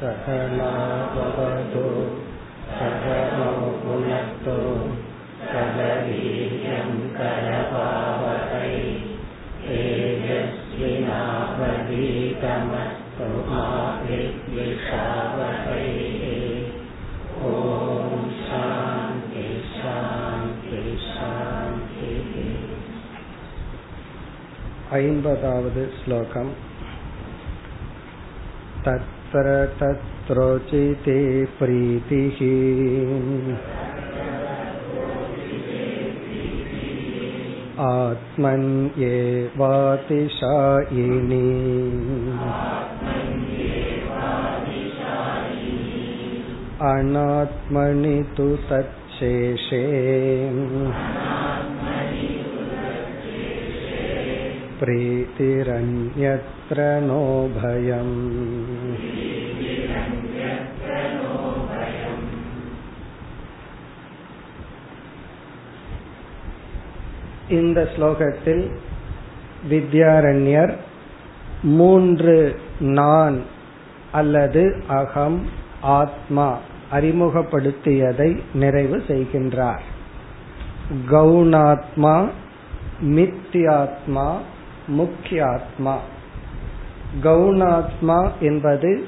सहनाववतु सहनो भुनक्तु सह वीर्यं करवावहै तेजस्विनावधीतमस्तु मा विद्विषावहै ॐ शान्ति शान्ति शान्तिः ऐम्बदावद् श्लोकम् तत्र तत्रोचिते प्रीतिः आत्मन्येवातिशायिनी अनात्मनि तु तच्छेषे प्रीतिरन्यत्र नो भयम् இந்த ஸ்லோகத்தில் வித்யாரண்யர் மூன்று நான் அல்லது அகம் ஆத்மா அறிமுகப்படுத்தியதை நிறைவு செய்கின்றார். கவுனாத்மா மித்தியாத்மா முக்கியாத்மா கவுனாத்மா என்பது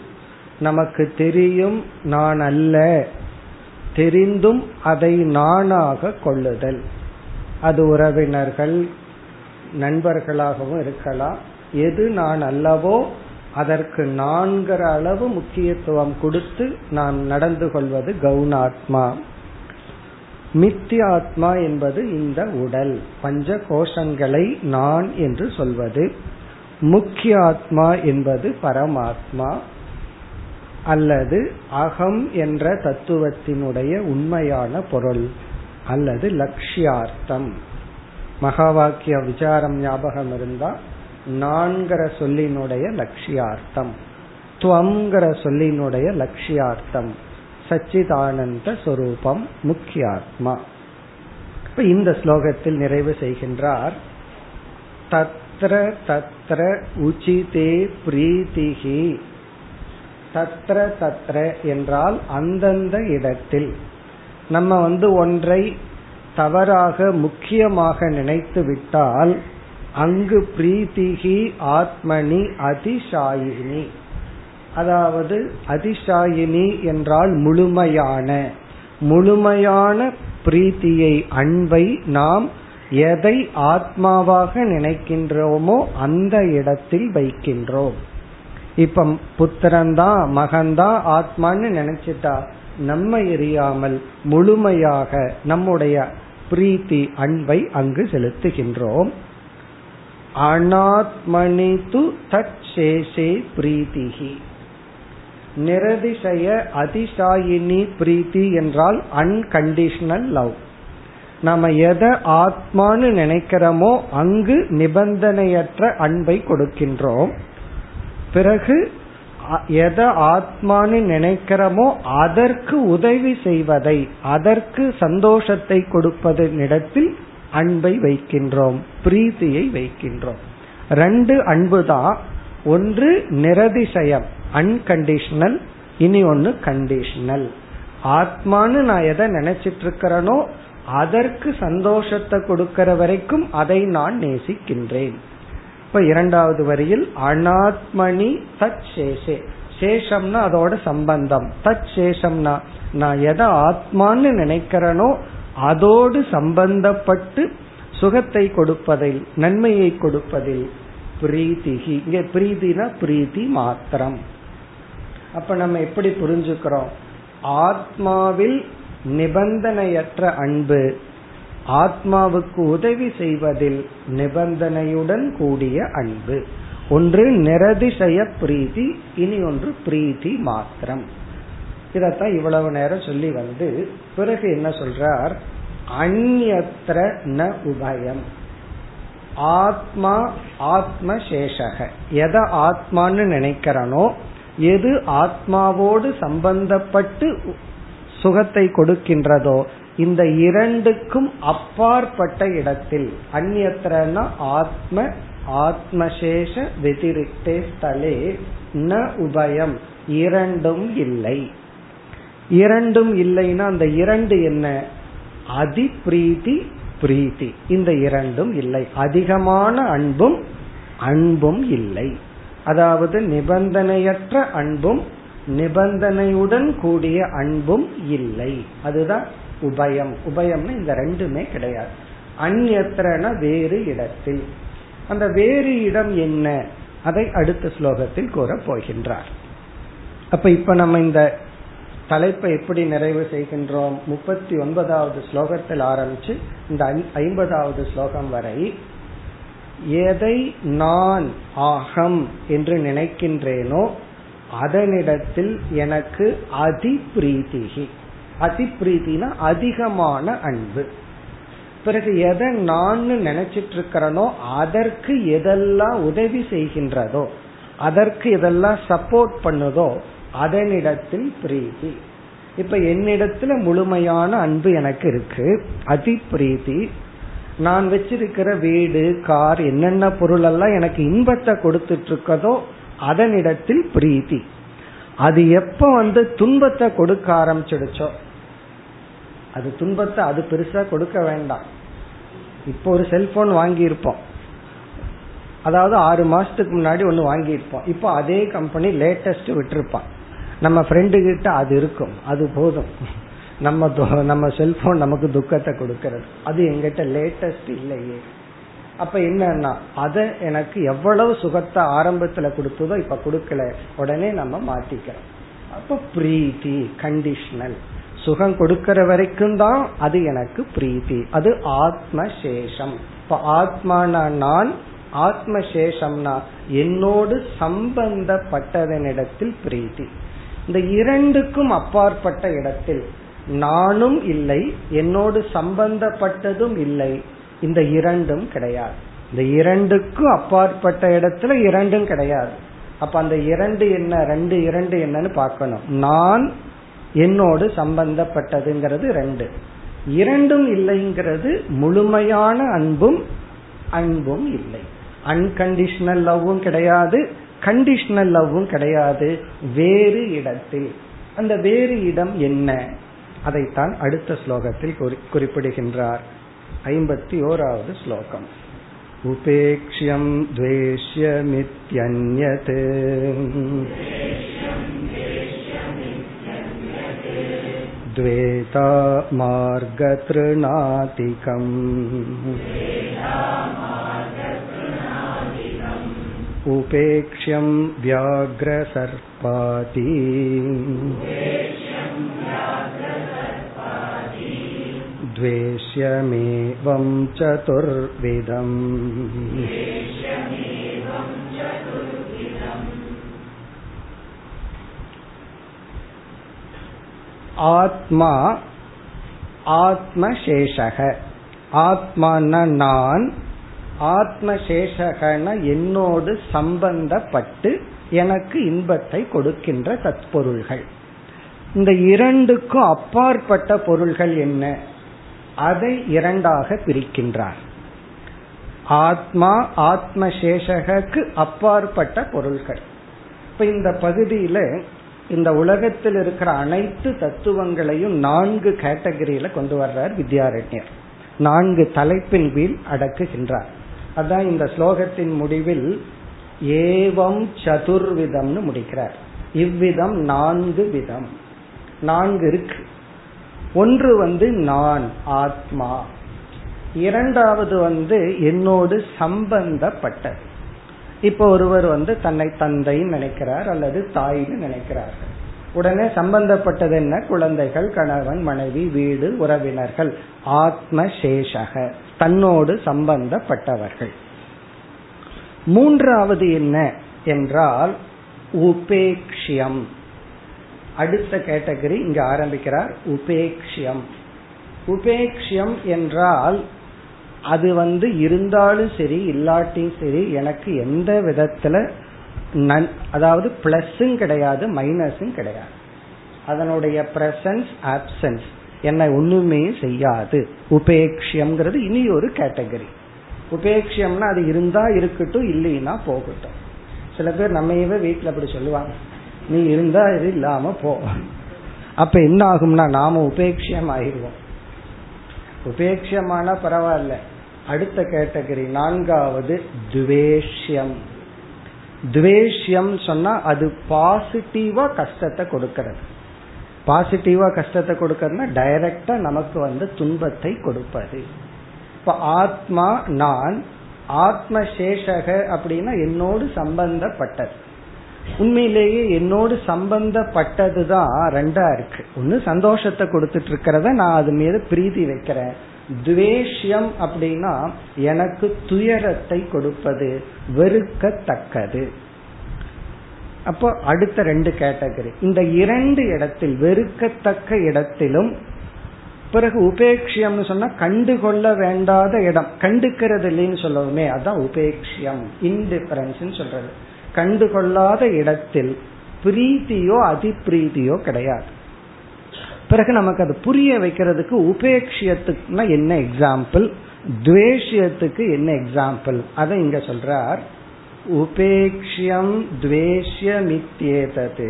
நமக்கு தெரியும் நான் அல்ல தெரிந்தும் அதை நானாக கொள்ளுதல். அது உறவினர்கள் நண்பர்களாகவும் இருக்கலாம். எது நான் அல்லவோ அதற்கு நான்கிற அளவு முக்கியத்துவம் கொடுத்து நாம் நடந்து கொள்வது கவுனாத்மா மித்தியாத்மா என்பது இந்த உடல். பஞ்ச கோஷங்களை நான் என்று சொல்வது. முக்கிய ஆத்மா என்பது பரமாத்மா. அல்லது அகம் என்ற தத்துவத்தினுடைய உண்மையான பொருள். அல்லது லட்சியார்த்தம் மகா வாக்கிய விசாரம் ஞாபகம் இருந்தா நான்கிற சொல்லினுடைய லட்சியார்த்தம் துவங்கிற சொல்லினுடைய லட்சியார்த்தம் சச்சிதானந்த சொரூபம் முக்கியாத்மா. இப்ப இந்த ஸ்லோகத்தில் நிறைவு செய்கின்றார் தத்ர தத்ர உச்சிதே பிரீதிகி தத்ர தத்ர என்றால் அந்தந்த இடத்தில். நம்ம வந்து ஒன்றை தவறாக முக்கியமாக நினைத்து விட்டால் அங்கு பிரீத்திகி ஆத்மனி அதிசாயினி. அதாவது அதிசாயினி என்றால் முழுமையான. முழுமையான பிரீத்தியை அன்பை நாம் எதை ஆத்மாவாக நினைக்கின்றோமோ அந்த இடத்தில் வைக்கின்றோம். இப்ப புத்திரன்தான் மகன்தான் ஆத்மான்னு நினைச்சிட்டா நம்ம எரியாமல் முழுமையாக நம்முடைய பிரீத்தி அன்பை அங்கு செலுத்துகின்றோம். அனாத்மனி து தச்சேஷே பிரீத்திகி நிரதிசய அதிசாயினி பிரீத்தி என்றால் அன்கண்டிஷனல் லவ் நாம எதை ஆத்மான்னு நினைக்கிறோமோ அங்கு நிபந்தனையற்ற அன்பை கொடுக்கின்றோம். பிறகு எதை ஆத்மான்னு நினைக்கிறோமோ அதற்கு உதவி செய்வதை அதற்கு சந்தோஷத்தை கொடுப்பதனிடத்தில் அன்பை வைக்கின்றோம் பிரீத்தியை வைக்கின்றோம். ரெண்டு அன்பு தான் ஒன்று நிரதிசயம் அன்கண்டிஷனல் இனி ஒன்னு கண்டிஷனல் ஆத்மான்னு நான் எதை நினைச்சிட்டு இருக்கிறேனோ அதற்கு சந்தோஷத்தை கொடுக்கிற வரைக்கும் அதை நான் நேசிக்கின்றேன். இப்ப இரண்டாவது வரியில் அனாத்மணி தத் சேஷே. சேஷம்னா அதோட சம்பந்தம். தத் சேஷம்னா நான் எதை ஆத்மான்னு நினைக்கிறேனோ அதோடு சம்பந்தப்பட்டு சுகத்தை கொடுப்பதில் நன்மையை கொடுப்பதில் பிரீத்திகி. இங்க பிரீதினா பிரீத்தி மாத்திரம். அப்ப நம்ம எப்படி புரிஞ்சுக்கிறோம்? ஆத்மாவில் நிபந்தனையற்ற அன்பு ஆத்மாவுக்கு உதவி செய்வதில் நிபந்தனையுடன் கூடிய அன்பு. ஒன்று நிரதிசய பிரீதி இனி ஒன்று பிரீதி மாத்திரம். இதத்தான் இவ்வளவு நேரம் சொல்லி வந்து பிறகு என்ன சொல்றார்? அந்யத்ர ந உபயம். ஆத்மா ஆத்ம சேஷக எதை ஆத்மான்னு நினைக்கிறனோ எது ஆத்மாவோடு சம்பந்தப்பட்டு சுகத்தை கொடுக்கின்றதோ இந்த இரண்டுக்கும் அப்பாற்பட்ட இடத்தில். அந்நியத்திரனா ஆத்ம ஆத்மசேஷ வெதிரிக்தே ஸ்தலே ந உபயம். இரண்டும் இல்லை. இரண்டும் இல்லைன்னா அந்த இரண்டு என்ன? அதி பிரீதி. பிரீத்தி இந்த இரண்டும் இல்லை. அதிகமான அன்பும் அன்பும் இல்லை. அதாவது நிபந்தனையற்ற அன்பும் நிபந்தனையுடன் கூடிய அன்பும் இல்லை. அதுதான் உபயம். உபயம்னு இந்த ரெண்டுமே கிடையாது. அந்நத்திரன வேறு இடத்தில். அந்த வேறு இடம் என்ன? அதை அடுத்த ஸ்லோகத்தில் கூற போகின்றார். அப்ப இப்ப நம்ம இந்த தலைப்பை எப்படி நிறைவு செய்கின்றோம்? முப்பத்தி ஒன்பதாவது ஸ்லோகத்தில் ஆரம்பிச்சு இந்த ஐம்பதாவது ஸ்லோகம் வரை எதை நான் ஆகம் என்று நினைக்கின்றேனோ அதனிடத்தில் எனக்கு அதி பிரீத்திகி அதிகமான அன்பு. பிறகு எதை நான் நினைச்சிட்டு இருக்கிறனோ அதற்கு எதெல்லாம் உதவி செய்கின்றதோ அதற்கு எதெல்லாம் சப்போர்ட் பண்ணுதோ அதனிடத்தில் பிரீதி இப்ப என்னிடத்துல முழுமையான அன்பு எனக்கு இருக்கு. அதி பிரீதி நான் வச்சிருக்கிற வீடு கார் என்னென்ன பொருள் எல்லாம் எனக்கு இன்பத்தை கொடுத்துட்டு இருக்கதோ அதனிடத்தில் பிரீத்தி. அது எப்ப வந்து துன்பத்தை கொடுக்க ஆரம்பிச்சிடுச்சோ அது துன்பத்தை அது பெருசா கொடுக்க வேண்டாம். இப்போ ஒரு செல்போன் வாங்கி இருப்போம் அதாவது ஆறு மாசத்துக்கு முன்னாடி ஒன்னு வாங்கியிருப்போம். இப்போ அதே கம்பெனி லேட்டஸ்ட் விட்டுருப்பான். நம்ம ஃப்ரெண்டு கிட்ட அது இருக்கும். அது போதும். நம்ம நம்ம செல்போன் நமக்கு துக்கத்தை கொடுக்கறது. அது எங்கிட்ட லேட்டஸ்ட் இல்லையே. அப்ப என்னன்னா அதை எனக்கு எவ்வளவு சுகத்தை ஆரம்பத்துல கொடுத்ததோ இப்ப கொடுக்கல. உடனே நம்ம மாத்திக்கிறோம். அப்ப பிரீத்தி கண்டிஷனல் சுகம் கொடுக்கற வரைக்கும் தான் அது எனக்கு பிரீத்தி. அது ஆத்ம சேஷம் இப்ப ஆத்மானா நான் ஆத்மசேஷம்னா என்னோடு சம்பந்தப்பட்டதனிடத்தில் பிரீத்தி. இந்த இரண்டுக்கும் அப்பாற்பட்ட இடத்தில் நானும் இல்லை என்னோடு சம்பந்தப்பட்டதும் இல்லை. இந்த இரண்டும் கிடையாது. இந்த இரண்டுக்கும் அப்பாற்பட்ட இடத்துல இரண்டும் கிடையாது. அப்ப அந்த இரண்டு என்ன ரெண்டு இரண்டு என்னன்னு பார்க்கணும். நான் என்னோடு சம்பந்தப்பட்டதுங்கிறது ரெண்டு இரண்டும் இல்லைங்கிறது முழுமையான அன்பும் அன்பும் இல்லை அன்கண்டிஷனல் லவ்வும் கிடையாது கண்டிஷனல் லவ்வும் கிடையாது வேறு இடத்தில் அந்த வேறு இடம் என்ன அதைத்தான் அடுத்த ஸ்லோகத்தில் குறிப்பிடுகின்றார் ஐம்பத்தி ஓராவது ஸ்லோகம் உபேக்ஷியம் द्वेष्यमित्यन्यत् द्वेता मार्गतृणातिकम् उपेक्ष्यं व्याघ्रसर्पाति द्वेष्यमेवं चतुर्विधम् ஆத்மா ஆத்மசேஷக. ஆத்மான நான் ஆத்மசேஷகன என்னோடு சம்பந்தப்பட்டு எனக்கு இன்பத்தை கொடுக்கின்ற தற்பொருள்கள் இந்த இரண்டுக்கும் அப்பாற்பட்ட பொருள்கள் என்ன? அதை இரண்டாக பிரிக்கின்றார். ஆத்மா ஆத்மசேஷகக்கு அப்பாற்பட்ட பொருள்கள். இப்ப இந்த பகுதியில இந்த உலகத்தில் இருக்கிற அனைத்து தத்துவங்களையும் நான்கு கேட்டகரியில கொண்டு வர்றார் வித்யாரண்யர். நான்கு தலைப்பின் கீழ் அடக்குகின்றார். அதான் இந்த ஸ்லோகத்தின் முடிவில் ஏவம் சதுர்விதம்னு முடிக்கிறார். இவ்விதம் நான்கு விதம். நான்கு இருக்கு. ஒன்று வந்து நான் ஆத்மா. இரண்டாவது வந்து என்னோடு சம்பந்தப்பட்டது. இப்போ ஒருவர் வந்து தன்னை தந்தைன்னு நினைக்கிறார் அல்லது தாய்னு நினைக்கிறார்கள் உடனே சம்பந்தப்பட்டது என்ன? குழந்தைகள் கணவன் மனைவி வீடு உறவினர்கள். ஆத்ம சேஷக தன்னோடு சம்பந்தப்பட்டவர்கள். மூன்றாவது என்ன என்றால் உபேக்ஷியம். அடுத்த கேட்டகரி இங்க ஆரம்பிக்கிறார் உபேக்ஷியம். உபேக்ஷியம் என்றால் அது வந்து இருந்தாலும் சரி இல்லாட்டியும் சரி எனக்கு எந்த விதத்துல நன் அதாவது பிளஸும் கிடையாது மைனஸும் கிடையாது. அதனுடைய பிரசன்ஸ் ஆப்சன்ஸ் என்னை ஒண்ணுமே செய்யாது. உபேக்ஷியம்ங்கிறது இனி ஒரு கேட்டகரி உபேக்ஷியம்னா அது இருந்தா இருக்கட்டும் இல்லைன்னா போகட்டும். சில பேர் நம்மையவே வீட்டில் அப்படி சொல்லுவாங்க. நீ இருந்தா இது இல்லாம போ. அப்ப என்ன ஆகும்னா நாம உபேக்ஷியம் ஆகிடுவோம் உபேட்சியமான பரவாயில்ல. அடுத்த கேட்டகரி நான்காவது துவேஷ்யம். துவேஷ்யம் சொன்னா அது பாசிட்டிவா கஷ்டத்தை கொடுக்கிறது. பாசிட்டிவா கஷ்டத்தை கொடுக்கறதுனா டைரக்டா நமக்கு வந்து துன்பத்தை கொடுப்பது. இப்ப ஆத்மா நான் ஆத்ம சேஷக அப்படின்னா என்னோடு சம்பந்தப்பட்டது. உண்மையிலேயே என்னோடு சம்பந்தப்பட்டது தான் ரெண்டா இருக்கு. ஒன்னு சந்தோஷத்தை கொடுத்துட்டு இருக்கிறத நான் அது மீது பிரீதி வைக்கிறேன். துவேஷ்யம் அப்படின்னா எனக்கு துயரத்தை கொடுப்பது வெறுக்கத்தக்கது. அப்போ அடுத்த ரெண்டு கேட்டகரி. இந்த இரண்டு இடத்தில் வெறுக்கத்தக்க இடத்திலும் பிறகு உபேட்சியம்னு சொன்னா கண்டுகொள்ள வேண்டாத இடம். கண்டுக்கிறது இல்லைன்னு சொல்லவுமே அதான் உபேட்சியம் இன்டிஃபரன்ஸ் சொல்றது. கண்டுகொள்ளாத இடத்தில் பிரீத்தியோ அதிப்பிரீத்தியோ கிடையாது. பிறகு நமக்கு அது புரிய வைக்கிறதுக்கு உபேட்சியத்துக்குனா என்ன எக்ஸாம்பிள் துவேஷியத்துக்கு என்ன எக்ஸாம்பிள் அதை இங்க சொல்றார். உபேக்ஷியம் துவேஷ்யமித்யேதது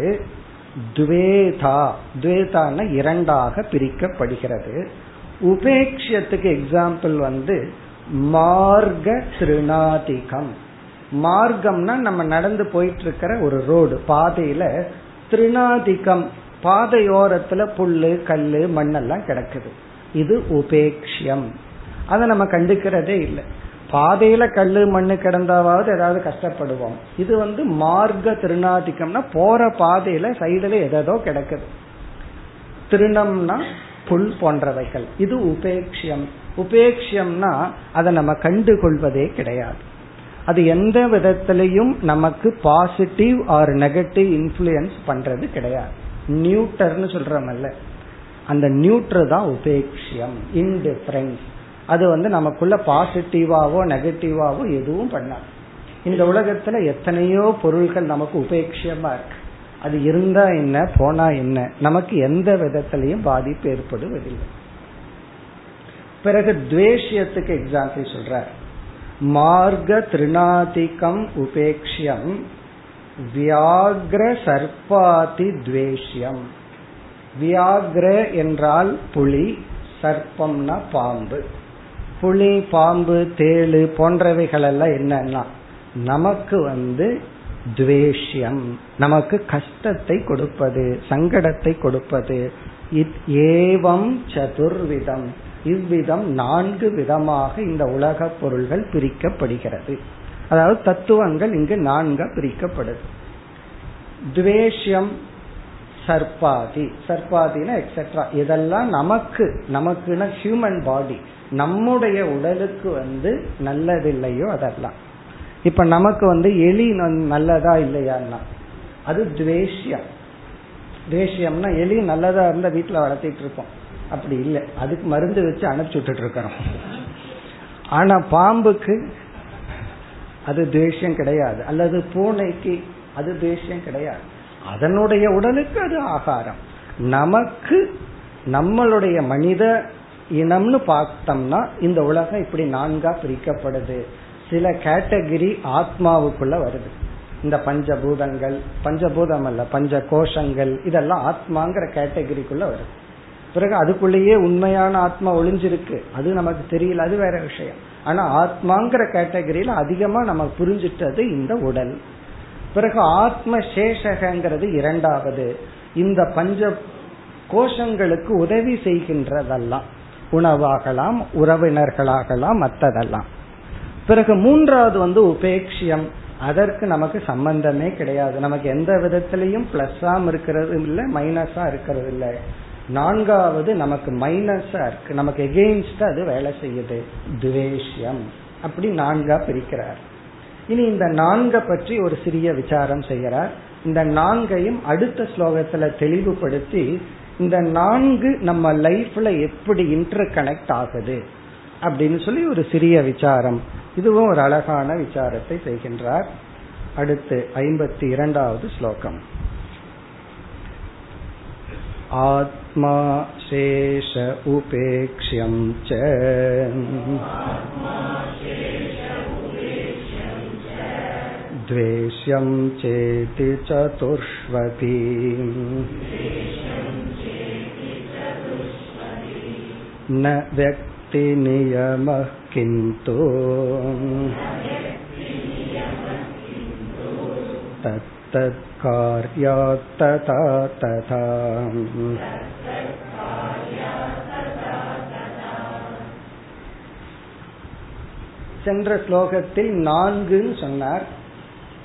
துவேதா. துவேதான இரண்டாக பிரிக்கப்படுகிறது. உபேக்ஷியத்துக்கு எக்ஸாம்பிள் வந்து மார்க திருநாதிகம். மார்க்கம்னா நம்ம நடந்து போயிட்டு இருக்கிற ஒரு ரோடு. பாதையில திருநாதிகம் பாதையோரத்துல புல்லு கல்லு மண்ணெல்லாம் கிடக்குது. இது உபேக்ஷியம். அதை நம்ம கண்டுக்கிறதே இல்லை. பாதையில கல்லு மண்ணு கிடந்தாவது ஏதாவது கஷ்டப்படுவோம். இது வந்து மார்க்க திருநாதிக்கம்னா போற பாதையில சைடுல எதோ கிடக்குது. திருணம்னா புல் போன்றவைகள். இது உபேக்ஷியம். உபேக்ஷியம்னா அதை நம்ம கண்டுகொள்வதே கிடையாது. அது எந்த விதத்திலையும் நமக்கு பாசிட்டிவ் ஆர் நெகட்டிவ் இன்ஃபுளுயன்ஸ் பண்றது கிடையாது. நியூட்டர்னு சொல்றமல்ல. அந்த நியூட்ரு தான் உபேக்ஷியம் இன்டிஃபரன்ஸ் அது வந்து நமக்குள்ள பாசிட்டிவாவோ நெகட்டிவாவோ எதுவும் பண்ணாது. இந்த உலகத்துல எத்தனையோ பொருள்கள் நமக்கு உபேட்சியமா இருக்கு. அது இருந்தா என்ன போனா என்ன நமக்கு எந்த விதத்திலையும் பாதிப்பு ஏற்படுவதில்லை. பிறகு துவேஷியத்துக்கு எக்ஸாம்பிள் சொல்ற மார்க திருநாதிகம் உபேக்ஷியம் வியாகிர சர்பாதி துவேஷ்யம் வியாகிர என்றால் புலி சர்ப்பம்னா பாம்பு. புலி பாம்பு தேளு போன்றவைகளெல்லாம் என்னன்னா நமக்கு வந்து துவேஷ்யம். நமக்கு கஷ்டத்தை கொடுப்பது சங்கடத்தை கொடுப்பது. ஏவம் சதுர்விதம். இவ்விதம் நான்கு விதமாக இந்த உலக பொருள்கள் பிரிக்கப்படுகிறது. அதாவது தத்துவங்கள் இங்கு நான்கா பிரிக்கப்படுது. துவேஷ்யம் சர்பாதி சர்பாதினா எக்ஸெட்ரா இதெல்லாம் நமக்கு நமக்குன்னா ஹியூமன் பாடி நம்முடைய உடலுக்கு வந்து நல்லதில்லையோ அதெல்லாம். இப்ப நமக்கு வந்து எலி நல்லதா இல்லையான்னா அது துவேஷ்யம். துவேஷ்யம்னா எலி நல்லதா இருந்தா வீட்டுல வளர்த்திட்டு இருப்போம். அப்படி இல்லை. அதுக்கு மருந்து வச்சு அனுப்பிச்சு விட்டுட்டு இருக்கிறோம். ஆனா பாம்புக்கு அது துவேஷம் கிடையாது. அல்லது பூனைக்கு அது துவேஷம் கிடையாது. அதனுடைய உடலுக்கு அது ஆகாரம். நமக்கு நம்மளுடைய மனித இனம்னு பார்த்தோம்னா இந்த உலகம் இப்படி நான்கா பிரிக்கப்படுது. சில கேட்டகிரி ஆத்மாவுக்குள்ள வருது. இந்த பஞ்சபூதங்கள் பஞ்சபூதம் அல்ல பஞ்ச கோஷங்கள் இதெல்லாம் ஆத்மாங்கிற கேட்டகிரிக்குள்ள வருது. பிறகு அதுக்குள்ளேயே உண்மையான ஆத்மா ஒளிஞ்சிருக்கு. அது நமக்கு தெரியல அது வேற விஷயம். ஆனா ஆத்மாங்கிற கேட்டகரியில அதிகமா நம்ம புரிஞ்சிட்டது இந்த உடல். பிறகு ஆத்ம சேஷகங்கிறது இரண்டாவது. இந்த பஞ்ச கோஷங்களுக்கு உதவி செய்கின்றதெல்லாம். உணவாகலாம் உறவினர்களாகலாம் மற்றதெல்லாம். பிறகு மூன்றாவது வந்து உபேட்சியம் அதற்கு நமக்கு சம்பந்தமே கிடையாது. நமக்கு எந்த விதத்திலையும் பிளஸ்ஸாம் இருக்கிறதும் இல்லை மைனஸா இருக்கிறது இல்லை. நான்காவது நமக்கு மைனஸா இருக்கு. நமக்கு எகெயின்ஸ்ட் அது வேலை செய்யுது. துவேஷ்யம். அப்படி நான்கா பிரிக்கிறார். இனி இந்த நான்க பற்றி ஒரு சிறிய விசாரம் செய்கிறார். இந்த நான்கையும் அடுத்த ஸ்லோகத்துல தெளிவுபடுத்தி இந்த நான்கு நம்ம லைஃப்ல எப்படி இன்டர் கனெக்ட் ஆகுது அப்படின்னு சொல்லி ஒரு சிறிய விசாரம். இதுவும் ஒரு அழகான விசாரத்தை செய்கின்றார். அடுத்து ஐம்பத்தி இரண்டாவது ஸ்லோகம். आत्मा शेष उपेक्ष्यं च द्वेष्यं चेति चतुष्वपि न व्यक्तिनियमः किन्तु तत् तथा तथा சென்ற ஸ்லோகத்தில் நான்குன்னு சொன்னார்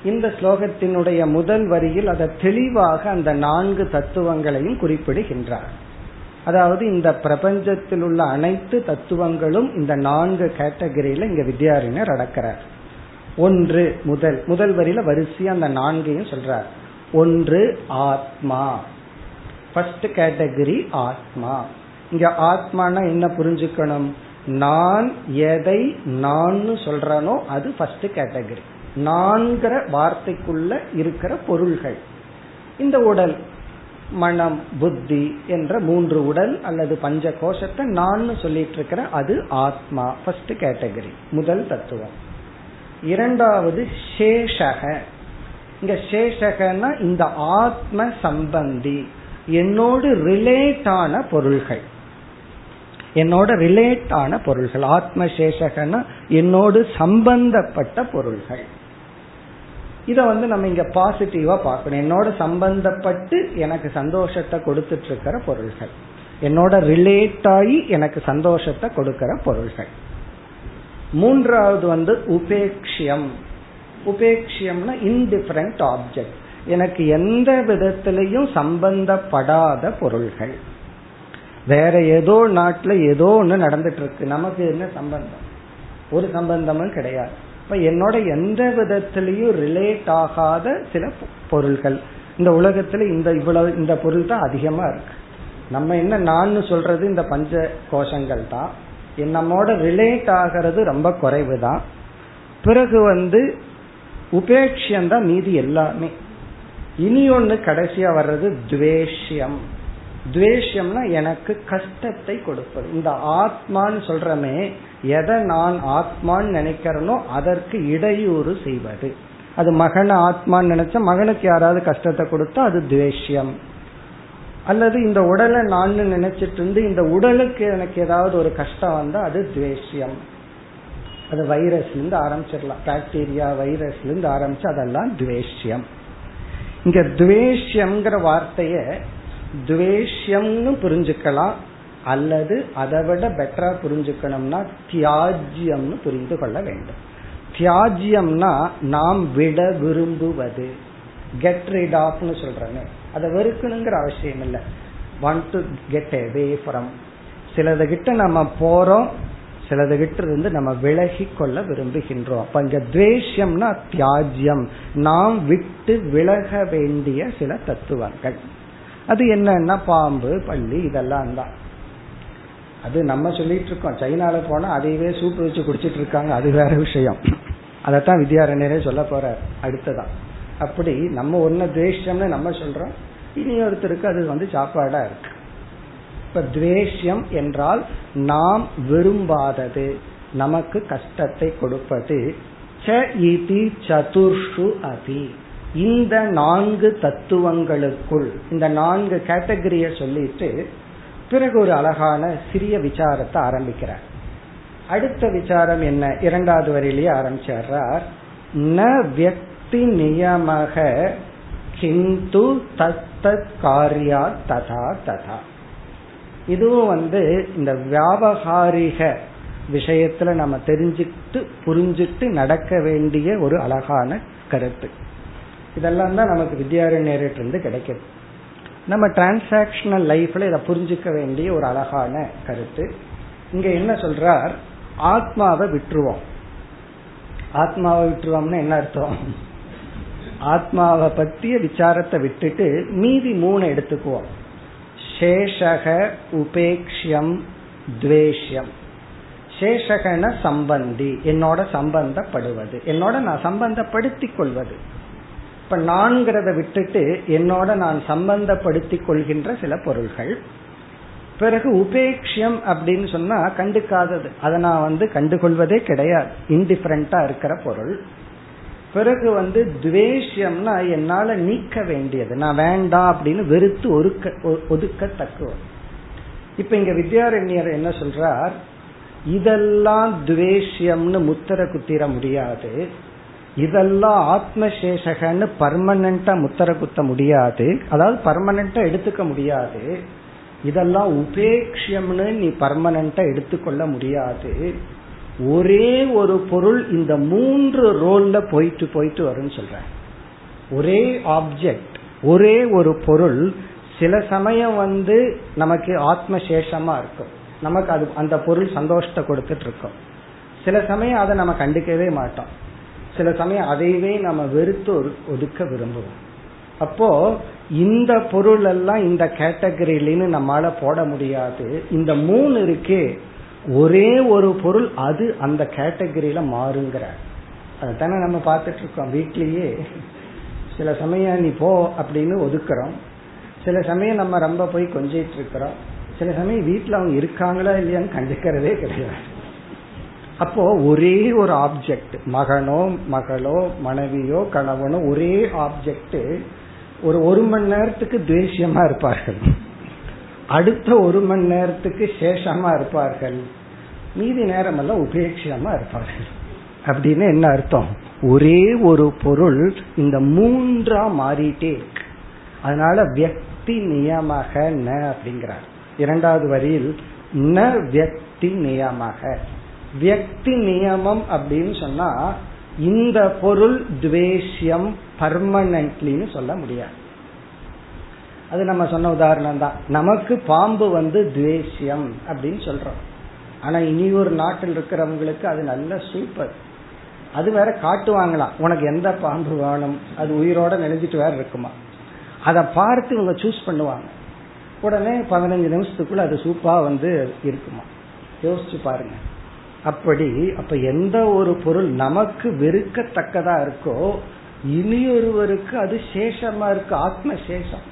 இந்த ஸ்லோகத்தினுடைய முதல் வரியில் அதை தெளிவாக அந்த நான்கு தத்துவங்களையும் குறிப்பிடுகின்றார் அதாவது இந்த பிரபஞ்சத்தில் உள்ள அனைத்து தத்துவங்களும் இந்த நான்கு கேட்டகரியில இங்க வித்யாரிணர் அடக்கிறார் ஒன்று முதல். முதல் வரியில வரிசையா அந்த நான்கையும் சொல்றார். ஒன்று ஆத்மா. ஃபர்ஸ்ட் கேட்டகரி ஆத்மா. இங்க ஆத்மானா என்ன புரிஞ்சுக்கணும்? நான் எதை நான் சொல்றனோ அது ஃபர்ஸ்ட் கேட்டகரி நான்கிற வார்த்தைக்குள்ள இருக்கிற பொருள்கள். இந்த உடல் மனம் புத்தி என்ற மூன்று உடல் அல்லது பஞ்ச கோஷத்தை நான் சொல்லிட்டு இருக்கிற அது ஆத்மா. ஃபர்ஸ்ட் கேட்டகரி முதல் தத்துவம். இரண்டாவது சேஷக. இங்க சேஷகன்னா இந்த ஆத்ம சம்பந்தி என்னோடு ரிலேட் ஆன பொருள்கள். என்னோட ரிலேட் ஆன பொருள்கள். ஆத்ம சேஷகன்னா என்னோடு சம்பந்தப்பட்ட பொருள்கள். இத வந்து நம்ம இங்க பாசிட்டிவா பார்க்கணும். என்னோட சம்பந்தப்பட்டு எனக்கு சந்தோஷத்தை கொடுத்துட்டு இருக்கிற பொருள்கள். என்னோட ரிலேட் ஆகி எனக்கு சந்தோஷத்தை கொடுக்கிற பொருள்கள். மூன்றாவது வந்து உபேக்ஷியம். உபேக்ஷியம்னா இன்டிஃபரண்ட் ஆப்ஜெக்ட் எனக்கு எந்த விதத்திலையும் சம்பந்தப்படாத பொருள்கள். வேற ஏதோ நாட்டுல ஏதோ ஒண்ணு நடந்துட்டு இருக்கு நமக்கு என்ன சம்பந்தம்? ஒரு சம்பந்தமும் கிடையாது. இப்ப என்னோட எந்த விதத்திலையும் ரிலேட் ஆகாத சில பொருள்கள். இந்த உலகத்துல இந்த இவ்வளவு இந்த பொருள் தான் அதிகமா இருக்கு. நம்ம என்ன நான் சொல்றது இந்த பஞ்ச கோஷங்கள் தான் நம்மோட ரிலேட் ஆகிறது ரொம்ப குறைவு தான் பிறகு வந்து உபேட்சியம் தான் மீதி எல்லாமே. இனி ஒன்று கடைசியா வர்றது துவேஷ்யம். துவேஷ்யம்னா எனக்கு கஷ்டத்தை கொடுப்பது. இந்த ஆத்மான்னு சொல்றமே எதை நான் ஆத்மான்னு நினைக்கிறனோ அதற்கு இடையூறு செய்வது. அது மகனை ஆத்மான்னு நினைச்சா மகனுக்கு யாராவது கஷ்டத்தை கொடுத்தா அது துவேஷ்யம். அல்லது இந்த உடலை நான் நினைச்சிட்டு இருந்து இந்த உடலுக்கு எனக்கு ஏதாவது ஒரு கஷ்டம் வந்தா அது துவேஷ்யம். அது வைரஸ்ல இருந்து ஆரம்பிச்சிடலாம். பாக்டீரியா வைரஸ்ல இருந்து ஆரம்பிச்சு அதெல்லாம் துவேஷ்யம். இங்க துவேஷ்யம்ங்கிற வார்த்தைய துவேஷ்யம்னு புரிஞ்சுக்கலாம். அல்லது அதை விட பெட்டரா புரிஞ்சுக்கணும்னா தியாஜ்யம்னு புரிந்து கொள்ள வேண்டும். தியாஜ்யம்னா நாம் விட விரும்புவது. கெட் ரிட் ஆஃப்னு சொல்றேன்னு அதை வெறுக்கணுங்கிற அவசியம் இல்லை. Want to get away from சிலது கிட்ட நம்ம போறோம் சிலது கிட்ட இருந்து நம்ம விலகி கொள்ள விரும்புகின்றோம். அப்ப இங்க துவேஷம்னா தியாஜ்யம். நாம் விட்டு விலக வேண்டிய சில தத்துவங்கள். அது என்னன்னா பாம்பு பள்ளி இதெல்லாம் தான். அது நம்ம சொல்லிட்டு இருக்கோம். சைனால போனா அதையவே சூப்பு வச்சு குடிச்சிட்டு இருக்காங்க. அது வேற விஷயம். அதைத்தான் வித்யாரண்யரே சொல்ல போற அடுத்ததான் அப்படி நம்ம ஒன்ன துவேஷம்னு நம்ம சொல்றோம். இனி ஒருத்தருக்கு அது வந்து சாப்பாடா இருக்கு. இப்ப துவேஷ்யம் என்றால் நாம் விரும்பாதது நமக்கு கஷ்டத்தை கொடுப்பது. ச இதி சதுர்ஷு அபி இந்த நான்கு தத்துவங்களுக்குள் இந்த நான்கு கேட்டகரிய சொல்லிட்டு பிறகு ஒரு அழகான சிறிய விசாரத்தை ஆரம்பிக்கிறார். அடுத்த விசாரம் என்ன? இரண்டாவது வரையிலேயே ஆரம்பிச்சார் ந வியக்தி நியமக கிந்து தத்தத் காரியா ததா ததா. இதுவும் வந்து இந்த வியாபகாரிக விஷயத்துல நம்ம தெரிஞ்சுட்டு புரிஞ்சுட்டு நடக்க வேண்டிய ஒரு அழகான கருத்து. இதெல்லாம் தான் நமக்கு வித்யாரண்யர்கிட்ட இருந்து கிடைக்கிறது நம்ம டிரான்சாக்சனல் லைஃப்ல இதை புரிஞ்சுக்க வேண்டிய ஒரு அழகான கருத்து. இங்க என்ன சொல்றார்? ஆத்மாவை விட்டுருவோம். ஆத்மாவை விட்டுருவோம்னா என்ன அர்த்தம்? ஆத்மாவை பற்றிய விசாரத்தை விட்டுட்டு மீதி மூணு எடுத்துக்குவோம். சேஷக உபேக்ஷியம் துவேஷ்யம். சேஷகன சம்பந்தி என்னோட சம்பந்தப்படுவது. என்னோட நான் சம்பந்தப்படுத்திக் கொள்வது. இப்ப நான்கிறத விட்டுட்டு என்னோட நான் சம்பந்தப்படுத்திக் கொள்கின்ற சில பொருள்கள். பிறகு உபேக்ஷியம் அப்படின்னு சொன்னா கண்டுக்காதது. அதை நான் வந்து கண்டுகொள்வதே கிடையாது. இன்டிஃபரண்டா இருக்கிற பொருள். பிறகு வந்து துவேஷம்னா என்னால நீக்க வேண்டியது. நான் வேண்டாம் அப்படின்னு வெறுத்து ஒதுக்க ஒதுக்கத்தக்குவ இப்ப இங்க வித்யாரண்யர் என்ன சொல்றார்? இதெல்லாம் துவேஷ்யம்னு முத்திர குத்திர முடியாது. இதெல்லாம் ஆத்மசேஷகன்னு பர்மனண்டா முத்திர குத்த முடியாது. அதாவது பர்மனண்டா எடுத்துக்க முடியாது. இதெல்லாம் உபேக்ஷம்னு நீ பர்மனண்டா எடுத்துக்கொள்ள முடியாது. ஒரே ஒரு பொருள் இந்த மூன்று ரோல்ல போயிட்டு போயிட்டு வரும்னு சொல்ற ஒரே ஆப்ஜெக்ட் ஒரே ஒரு பொருள் சில சமயம் வந்து நமக்கு ஆத்மசேஷமா இருக்கும். நமக்கு அது அந்த பொருள் சந்தோஷத்தை கொடுத்துட்டு இருக்கும். சில சமயம் அதை நம்ம கண்டுக்கவே மாட்டோம். சில சமயம் அதையவே நம்ம வெறுத்து ஒதுக்க விரும்புவோம். அப்போ இந்த பொருள் எல்லாம் இந்த கேட்டகரியிலன்னு நம்மளால போட முடியாது. இந்த மூணு இருக்கே ஒரே ஒரு பொருள் அது அந்த கேட்டகரியில மாறுங்கிற. அதைத்தானே நம்ம பார்த்துட்டு இருக்கோம் வீட்லயே. சில சமயம் நீ போ அப்படின்னு ஒதுக்குறோம். சில சமயம் நம்ம ரொம்ப போய் கொஞ்சிட்டு இருக்கிறோம் சில சமயம் வீட்டுல அவங்க இருக்காங்களா இல்லையான்னு கண்டுக்கிறதே கிடையாது. அப்போ ஒரே ஒரு ஆப்ஜெக்ட் மகனோ மகளோ மனைவியோ கணவனோ ஒரே ஆப்ஜெக்ட் ஒரு ஒரு மணி நேரத்துக்கு துவேஷியமா இருப்பார்கள். அடுத்த ஒரு மணி நேரத்துக்கு சேஷமா இருப்பார்கள். மீதி நேரம் எல்லாம் உபேட்சமா இருப்பார்கள். அப்படின்னு என்ன அர்த்தம்? ஒரே ஒரு பொருள் இந்த மூன்றா மாறிட்டே இருக்கு. அதனால வியக்தி நியமாக ந அப்படிங்கிறார். இரண்டாவது வரியில் ந வியக்தி நியமாக. வியக்தி நியமம் அப்படின்னு சொன்னா இந்த பொருள் துவேஷ்யம் பர்மனன்ட்லின்னு சொல்ல முடியாது. அது நம்ம சொன்ன உதாரணம் தான் நமக்கு பாம்பு வந்து துவேஷ்யம் அப்படின்னு சொல்றோம். ஆனா இனி ஒரு நாட்டில் இருக்கிறவங்களுக்கு அது நல்ல சூப்பர் அது. வேற காட்டுவாங்களாம் உனக்கு எந்த பாம்பு வேணும்? அது உயிரோட நினைஞ்சிட்டு வேற இருக்குமா? அதை பார்த்து இவங்க சூஸ் பண்ணுவாங்க. உடனே பதினஞ்சு நிமிஷத்துக்குள்ள அது சூப்பா வந்து இருக்குமா? யோசிச்சு பாருங்க. அப்படி அப்ப எந்த ஒரு பொருள் நமக்கு வெறுக்கத்தக்கதா இருக்கோ இனியொருவருக்கு அது சேஷமா இருக்கு ஆத்ம சேஷம்.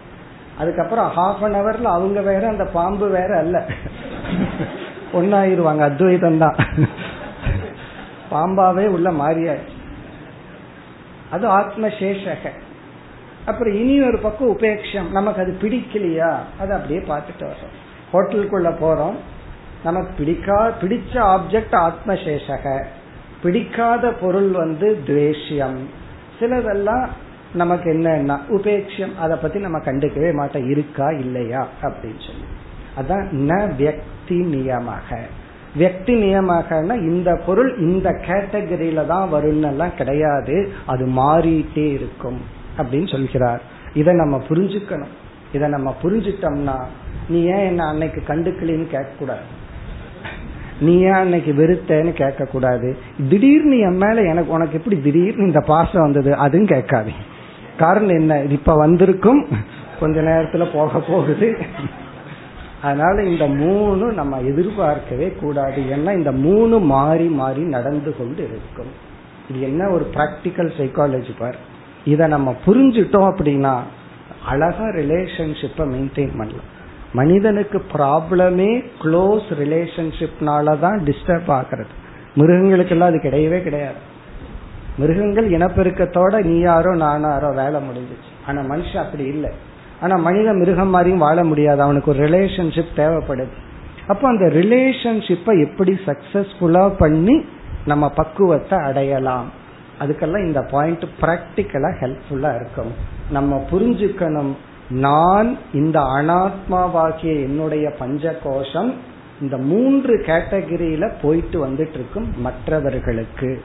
அதுக்கப்புறம் ஹாஃப் அன் அவர்ல அவங்க வேற அந்த பாம்பு வேற அல்ல. ஒன்னாயிருவாங்க அத்வைதம் தான் பாம்பாவே உள்ள மாறியாச்சு அது ஆத்மசேஷக. அப்புறம் இனி ஒரு பக்கம் உபேட்சம் நமக்கு அது பிடிக்கலையா? அதை அப்படியே பார்த்துட்டு வரோம் ஹோட்டலுக்குள்ள போறோம். நமக்கு பிடிக்கா பிடிச்ச ஆப்ஜெக்ட் ஆத்மசேஷக. பிடிக்காத பொருள் வந்து துவேஷ்யம். சிலதெல்லாம் நமக்கு என்னன்னா உபேட்சியம் அதை பத்தி நம்ம கண்டுக்கவே மாட்டோம். இருக்கா இல்லையா? அப்படின்னு சொல்லி. அதான் ந வியக்தி நியமாக. வியக்தி நியமாகனா இந்த பொருள் இந்த கேட்டகரியில தான் வரும்னு எல்லாம் கிடையாது. அது மாறிட்டே இருக்கும் அப்படின்னு சொல்கிறார். இதை நம்ம புரிஞ்சுக்கணும். இதை நம்ம புரிஞ்சுட்டோம்னா நீ ஏன் என்ன அன்னைக்கு கண்டுக்கலின்னு கேட்க கூடாது நீ ஏன் அன்னைக்கு வெறுத்தேன்னு கேட்க கூடாது திடீர்னு என் மேல எனக்கு உனக்கு எப்படி திடீர்னு இந்த பாசம் வந்தது? அதுவும் கேட்காது காரணம் என்ன? இது இப்ப வந்திருக்கும். கொஞ்ச நேரத்துல போக போகுது. அதனால இந்த மூணு நம்ம எதிர்பார்க்கவே கூடாது. ஏன்னா இந்த மூணு மாறி மாறி நடந்து கொண்டு இருக்கும். இது என்ன ஒரு பிராக்டிக்கல் சைக்காலஜி பார்? இதை நம்ம புரிஞ்சுட்டோம் அப்படின்னா அழகா ரிலேஷன்ஷிப்பை மெயின்டைன் பண்ணலாம். மனிதனுக்கு ப்ராப்ளமே க்ளோஸ் ரிலேஷன்ஷிப்னால தான் டிஸ்டர்ப் ஆகிறது. மிருகங்களுக்கெல்லாம் அது கிடையவே கிடையாது. மிருகங்கள் இனப்பெருக்கத்தோட நீ யாரோ நானாரோ வேலை முடிஞ்சிச்சு. ஆனா மனுஷன் அப்படி இல்லை. ஆனா மனித மிருகம் மாதிரியும் வாழ முடியாது. அவனுக்கு ஒரு ரிலேஷன்ஷிப் தேவைப்படுது. அப்போ அந்த ரிலேஷன்ஷிப்பை எப்படி சக்சஸ்ஃபுல்லா பண்ணி நம்ம பக்குவத்தை அடையலாம்? அதுக்கெல்லாம் இந்த பாயிண்ட் பிராக்டிக்கலா ஹெல்ப்ஃபுல்லா இருக்கும் நம்ம புரிஞ்சுக்கணும். நான் இந்த அனாத்மாவாகிய என்னுடைய பஞ்ச கோஷம் இந்த மூன்று கேட்டகரியில போயிட்டு வந்துட்டு இருக்கும் மற்றவர்களுக்கு.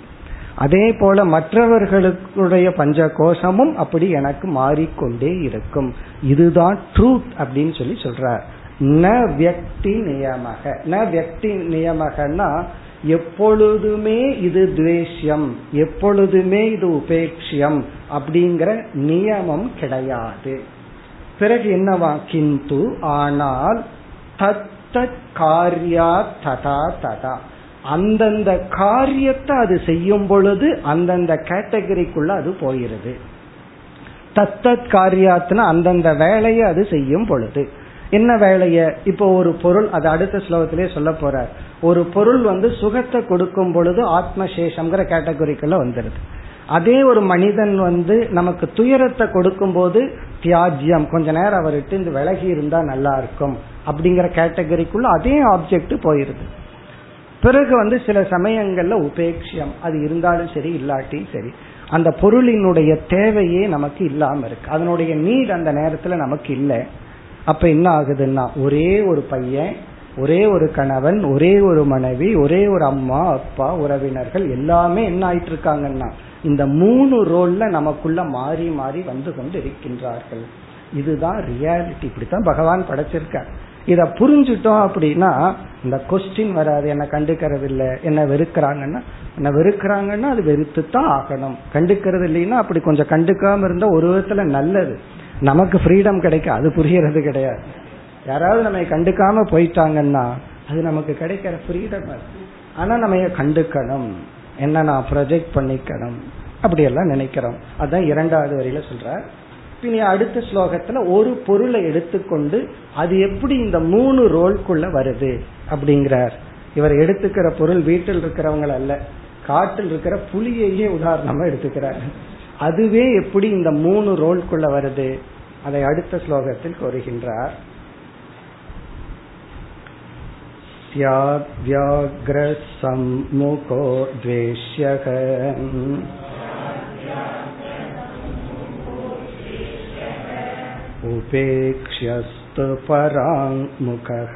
அதே போல மற்றவர்களுடைய பஞ்ச கோஷமும் அப்படி எனக்கு மாறிக்கொண்டே இருக்கும். இதுதான் ட்ரூத் அப்படின்னு சொல்லி சொல்றார். ந வியக்தி நியமக. ந வியக்தி நியமகன்னா எப்பொழுதுமே இது துவேஷ்யம் எப்பொழுதுமே இது உபேட்சியம் அப்படிங்கிற நியமம் கிடையாது. பிறகு என்னவா? கிந்து ஆனால் தத்த காரியா ததா ததா. அந்தந்த காரியத்தை அது செய்யும் பொழுது அந்தந்த கேட்டகரிக்குள்ள அது போயிருது. தத்தத் காரியாத்னா அந்தந்த வேலையை அது செய்யும் பொழுது. என்ன வேலைய? இப்போ ஒரு பொருள் அது அடுத்த ஸ்லோகத்திலே சொல்ல போறார். ஒரு பொருள் வந்து சுகத்தை கொடுக்கும் பொழுது ஆத்மசேஷம்ங்கிற கேட்டகரிக்குள்ள வந்துருது. அதே ஒரு மனிதன் வந்து நமக்கு துயரத்தை கொடுக்கும் போது தியாஜ்யம் கொஞ்ச நேரம் அவர்கிட்ட இந்த விலகி இருந்தா நல்லா இருக்கும் அப்படிங்கிற கேட்டகரிக்குள்ள அதே ஆப்ஜெக்ட் போயிருது. பிறகு வந்து சில சமயங்கள்ல உபேட்சியம் அது இருந்தாலும் சரி இல்லாட்டியும் சரி. அந்த பொருளினுடைய தேவையே நமக்கு இல்லாம இருக்கு. அதனுடைய நீட் அந்த நேரத்துல நமக்கு இல்லை. அப்ப என்ன ஆகுதுன்னா ஒரே ஒரு பையன் ஒரே ஒரு கணவன் ஒரே ஒரு மனைவி ஒரே ஒரு அம்மா அப்பா உறவினர்கள் எல்லாமே என்ன ஆயிட்டு இருக்காங்கன்னா இந்த மூணு ரோல்ல நமக்குள்ள மாறி மாறி வந்து கொண்டு இருக்கின்றார்கள் இதுதான் ரியாலிட்டி இப்படித்தான் பகவான் படைச்சிருக்கார். இத புரிஞ்சுட்டோம் அப்படின்னா இந்த கொஸ்டின் வராது என்ன கண்டுக்கிறது இல்ல என்ன வெறுக்கிறாங்கன்னா என்ன வெறுக்கிறாங்கன்னா அது வெறுத்து தான் ஆகணும். கண்டுக்கிறது இல்லைன்னா அப்படி கொஞ்சம் கண்டுக்காம இருந்தா ஒரு விதத்துல நல்லது. நமக்கு ஃப்ரீடம் கிடைக்கும் அது புரியறது கிடையாது. யாராவது நம்ம கண்டுக்காம போயிட்டாங்கன்னா அது நமக்கு கிடைக்கிற ஃப்ரீடம் ஆனா நம்ம கண்டுக்கணும். என்ன நான் ப்ரொஜெக்ட் பண்ணிக்கணும். அப்படி எல்லாம் நினைக்கிறோம். அதான் இரண்டாவது வரியில சொல்ற இனி அடுத்த ஸ்லோகத்துல ஒரு பொருளை எடுத்துக்கொண்டு அது எப்படி இந்த மூணு ரோல்குள்ள வருது அப்படிங்கிறார் இவர் எடுத்துக்கிற பொருள் வீட்டில் இருக்கிறவங்க அல்ல காட்டில் இருக்கிற புலியையே உதாரணமா எடுத்துக்கிறார் அதுவே எப்படி இந்த மூணு ரோல்குள்ள வருது அதை அடுத்த ஸ்லோகத்தில் கூறுகின்றார் स्याद्व्याघ्रसम्मुखो द्वेष्यः उपेक्ष्यस्तु पराङ्मुखः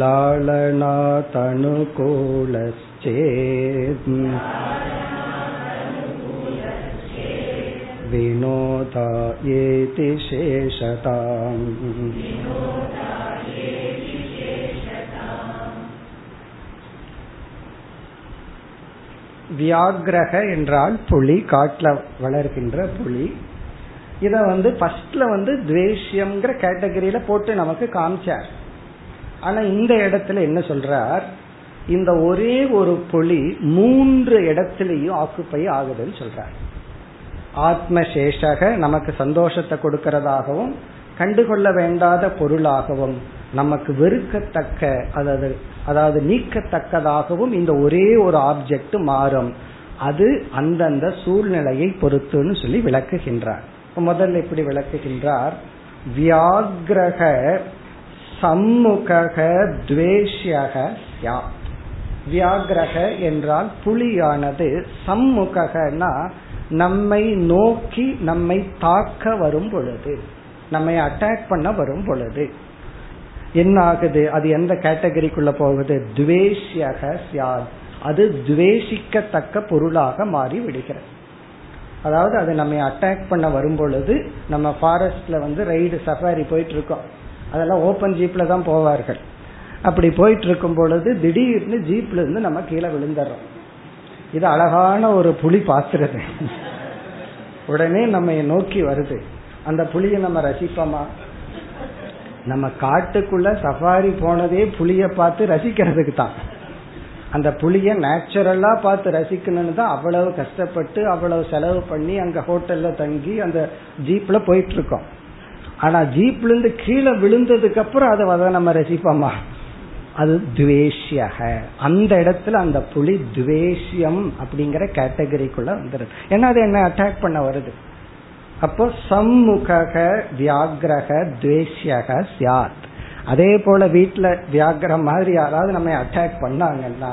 लालनातनुकूलश्चेत् विनोदा येति शेषताम् வியாகிரக என்றால் புலி காட்டுல வளர்கின்ற புலி. இத வந்து ஃபர்ஸ்ட்ல வந்து துவேஷ்யம்ங்கிற கேட்டகரியில போட்டு நமக்கு காமிச்சார். ஆனா இந்த இடத்துல என்ன சொல்றார்? இந்த ஒரே ஒரு புலி மூன்று இடத்திலையும் ஆக்குப்பை ஆகுதுன்னு சொல்றார். ஆத்மசேஷக நமக்கு சந்தோஷத்தை கொடுக்கறதாகவும் கண்டுகொள்ள வேண்டாத பொருளாகவும் நமக்கு வெறுக்கத்தக்க அதாவது அதாவது நீக்கத்தக்கதாகவும் இந்த ஒரே ஒரு ஆப்ஜெக்ட் மாறும். அது அந்தந்த சூழ்நிலையை பொறுத்துன்னு சொல்லி விளக்குகின்றார். முதல்ல இப்படி விளக்குகின்றார். வியாகிரக சம்முக துவேஷ்யக வியாகிரக என்றால் புலியானது சம்முகனா நம்மை நோக்கி நம்மை தாக்க வரும் பொழுது. நம்மை அட்டாக் பண்ண வரும் பொழுது. என்ன ஆகுது அது எந்த கேட்டகரிக்குள்ள போகுது? துவேஷியக சியாத் அது துவேஷிக்கத்தக்க பொருளாக மாறி விடுகிறது அதாவது அது நம்ம அட்டாக் பண்ண வரும் பொழுது நம்ம ஃபாரஸ்ட்ல வந்து ரைடு சஃபாரி போயிட்டு இருக்கோம் அதெல்லாம் ஓப்பன் ஜீப்ல தான் போவார்கள். அப்படி போயிட்டு இருக்கும் பொழுது திடீர்னு ஜீப்ல இருந்து நம்ம கீழே விழுந்துடுறோம். இது அழகான ஒரு புலி பாத்துறது உடனே நம்ம நோக்கி வருது. அந்த புலியை நம்ம ரசிப்போமா? நம்ம காட்டுக்குள்ள சஃபாரி போனதே புளிய பார்த்து ரசிக்கிறதுக்கு தான். அந்த புளிய நேச்சுரலா பார்த்து ரசிக்கணும்னு தான் அவ்வளவு கஷ்டப்பட்டு அவ்வளவு செலவு பண்ணி அங்க ஹோட்டல்ல தங்கி அந்த ஜீப்ல போயிட்டு இருக்கோம் ஆனா ஜீப்ல இருந்து கீழே விழுந்ததுக்கு அப்புறம் அதை நம்ம ரசிப்போமா? அது துவேஷியக. அந்த இடத்துல அந்த புலி துவேஷியம் அப்படிங்கிற கேட்டகரிக்குள்ள வந்துருது. ஏன்னா அது என்ன அட்டாக் பண்ண வருது? அப்போ சம்முக வியாகிரக துவேஷ்யக சியாத் அதே போல வீட்டுல வியாகிரம் மாதிரி யாராவது நம்ம அட்டாக் பண்ணாங்கன்னா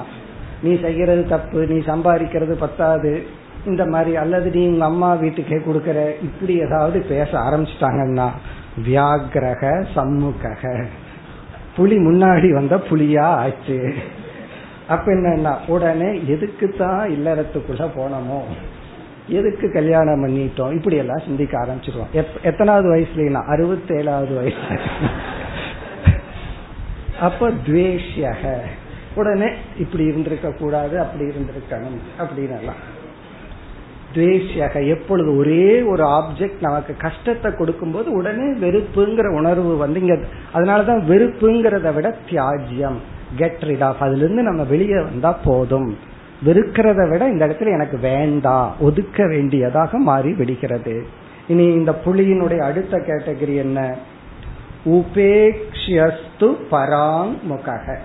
நீ செய்யறது தப்பு நீ சம்பாதிக்கிறது பத்தாது இந்த மாதிரி அல்லது நீ உங்க அம்மா வீட்டுக்கே கொடுக்கற இப்படி ஏதாவது பேச ஆரம்பிச்சிட்டாங்கன்னா வியாகிரக சம்முக புலி முன்னாடி வந்த புலியா ஆச்சு. அப்ப என்னன்னா உடனே எதுக்கு தான் இல்லறத்துக்குள்ள போனோமோ? எதுக்கு கல்யாணம் பண்ணிட்டோம்? இப்படி எல்லாம் சிந்திக்க ஆரம்பிச்சிருவோம் எத்தனாவது வயசுல அறுபத்தி ஏழாவது வயசு. அப்ப துவேஷியக. உடனே இப்படி இருந்திருக்க கூடாது அப்படி இருந்திருக்கணும் அப்படின்னு எல்லாம் துவேஷியக எப்பொழுது ஒரே ஒரு ஆப்ஜெக்ட் நமக்கு கஷ்டத்தை கொடுக்கும் போது உடனே வெறுப்புங்கிற உணர்வு வந்து இங்க அதனாலதான் வெறுப்புங்கிறத விட தியாஜ்யம். கெட் ரிட் ஆஃப் அதுல இருந்து நம்ம வெளியே வந்தா போதும். வெறுக்கிறத விட இந்த இடத்துல எனக்கு வேண்டாம் ஒதுக்க வேண்டியதாக மாறி விடுகிறது. இனி இந்த புலியினுடைய அடுத்த கேட்டகரி என்ன? உபேக்ஷியஸ்து பராங் முகக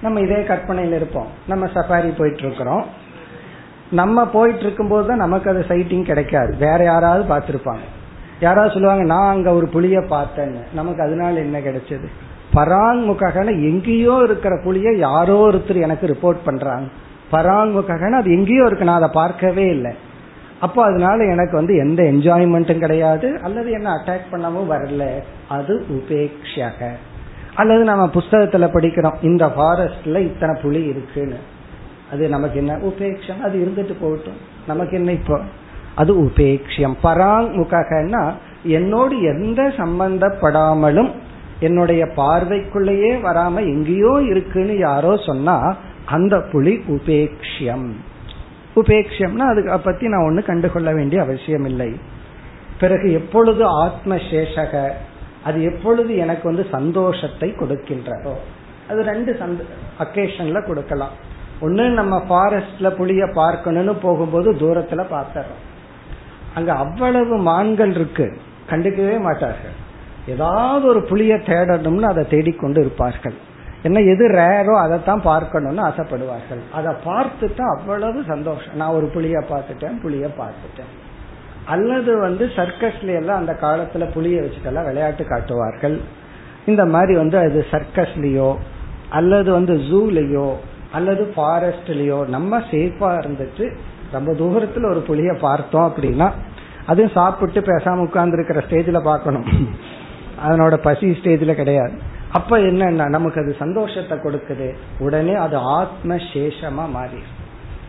நம்ம இதே கற்பனையில் இருப்போம். நம்ம சஃபாரி போயிட்டு இருக்கிறோம் நம்ம போயிட்டு இருக்கும்போது தான் நமக்கு அது சைட்டிங் கிடைக்காது. வேற யாராவது பார்த்துருப்பாங்க. யாராவது சொல்லுவாங்க நான் அங்க ஒரு புளிய பார்த்தேன்னு. நமக்கு அதனால என்ன கிடைச்சது? பராங்முகன எங்கேயோ இருக்கிற புலிய யாரோ ஒருத்தர் எனக்கு ரிப்போர்ட் பண்றாங்க. பராங்முகன அது எங்கேயோ இருக்கு நான் அதை பார்க்கவே இல்லை. அப்போ அதனால எனக்கு வந்து எந்த என்ஜாய்மெண்ட்டும் கிடையாது அல்லது என்ன அட்டாக் பண்ணவும் வரல. அது உபேக்ஷக. அல்லது நம்ம புஸ்தகத்துல படிக்கிறோம் இந்த ஃபாரஸ்ட்ல இத்தனை புலி இருக்குன்னு. அது நமக்கு என்ன? உபேக்ஷம். அது இருந்துட்டு போகட்டும். நமக்கு என்ன இப்போ? அது உபேக்ஷியம் பராங்முகன்னா என்னோடு எந்த சம்பந்தப்படாமலும் என்னுடைய பார்வைக்குள்ளேயே வராம எங்கேயோ இருக்குன்னு யாரோ சொன்னா அந்த புலி உபேக்ஷியம். உபேக்ஷம்னா அதுக்கு பத்தி நான் ஒண்ணு கண்டுகொள்ள வேண்டிய அவசியம் இல்லை பிறகு எப்பொழுது ஆத்ம சேஷக அது எப்பொழுது எனக்கு வந்து சந்தோஷத்தை கொடுக்கின்றதோ அது ரெண்டு சந்த அக்கேஷன்ல கொடுக்கலாம். ஒன்னு நம்ம ஃபாரஸ்ட்ல புளிய பார்க்கணும்னு போகும்போது தூரத்துல பார்த்தர்றோம் அங்க அவ்வளவு மான்கள் இருக்கு. கண்டுக்கவே மாட்டார்கள். ஏதாவது ஒரு புளிய தேடணும்னு அதை தேடிக்கொண்டு இருப்பார்கள். என்ன எது ரேரோ அதைத்தான் பார்க்கணும்னு ஆசைப்படுவார்கள். அதை பார்த்துட்டா அவ்வளவு சந்தோஷம். நான் ஒரு புளிய பார்த்துட்டேன் புளிய பார்த்துட்டேன். அல்லது வந்து சர்க்கஸ்ல எல்லாம் அந்த காலத்துல புளிய வச்சுட்டெல்லாம் விளையாட்டு காட்டுவார்கள். இந்த மாதிரி வந்து அது சர்க்கஸ்லயோ அல்லது வந்து ஜூலயோ அல்லது ஃபாரஸ்ட்லயோ நம்ம சேஃபா இருந்துட்டு ரொம்ப தூரத்துல ஒரு புளிய பார்த்தோம் அப்படின்னா அதுவும் சாப்பிட்டு பேசாம உட்கார்ந்து இருக்கிற ஸ்டேஜ்ல பார்க்கணும். அதனோட பசி ஸ்டேஜ்ல கிடையாது. அப்ப என்னன்னா நமக்கு அது சந்தோஷத்தை கொடுக்குது. உடனே அது ஆத்ம சேஷமா மாறி.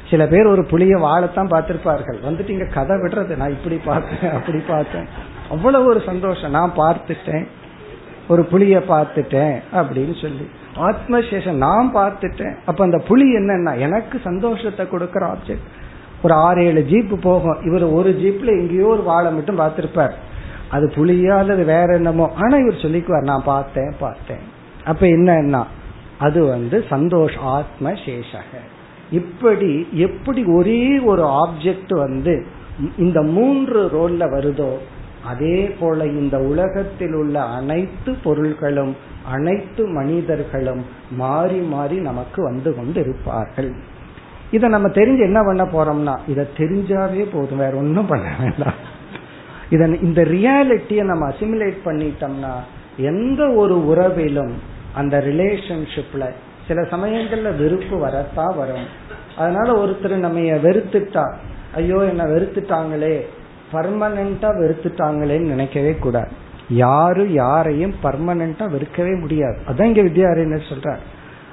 சில பேர் ஒரு புளிய வாழத்தான் பார்த்திருப்பார்கள். வந்துட்டு இங்க கதை விடுறது. நான் இப்படி பார்த்தேன் அப்படி பார்த்தேன். அவ்வளவு ஒரு சந்தோஷம். நான் பார்த்துட்டேன். ஒரு புளிய பார்த்துட்டேன் அப்படின்னு சொல்லி. ஆத்மசேஷம் நான் பார்த்துட்டேன். அப்ப அந்த புலி என்னன்னா எனக்கு சந்தோஷத்தை கொடுக்கற ஆப்ஜெக்ட் ஒரு ஆறு ஏழு ஜீப் போகும். இவர் ஒரு ஜீப்ல எங்கேயோ ஒரு வாழை மட்டும் பார்த்திருப்பார். அது புலியா அல்லது வேற என்னமோ. ஆனா இவர் சொல்லிக்குவார் நான் பார்த்தேன் பார்த்தேன். அப்ப என்னன்னா அது வந்து சந்தோஷ ஆத்ம சேஷக. இப்படி எப்படி ஒரே ஒரு ஆப்ஜெக்ட் வந்து இந்த மூன்று ரோல்ல வருதோ அதே போல இந்த உலகத்தில் உள்ள அனைத்து பொருள்களும் அனைத்து மனிதர்களும் மாறி மாறி நமக்கு வந்து கொண்டு இருப்பார்கள் இதை நம்ம தெரிஞ்சு என்ன பண்ண போறோம்னா இதை தெரிஞ்சாவே போதும் வேற ஒன்றும் பண்ண வேண்டாம். இதன் இந்த ரியாலிட்டியை நம்ம அசிமுலேட் பண்ணிட்டோம்னா எந்த ஒரு உறவிலும் அந்த ரிலேஷன்ஷிப்ல சில சமயங்கள்ல வெறுப்பு வரத்தான் வரும். அதனால ஒருத்தர் நம்ம வெறுத்துட்டா ஐயோ என்ன வெறுத்துட்டாங்களே பர்மனண்டா வெறுத்துட்டாங்களேன்னு நினைக்கவே கூடாது. யாரு யாரையும் பர்மனண்டா வெறுக்கவே முடியாது. அதான் இங்க வித்யாரண்யர் சொல்றார்.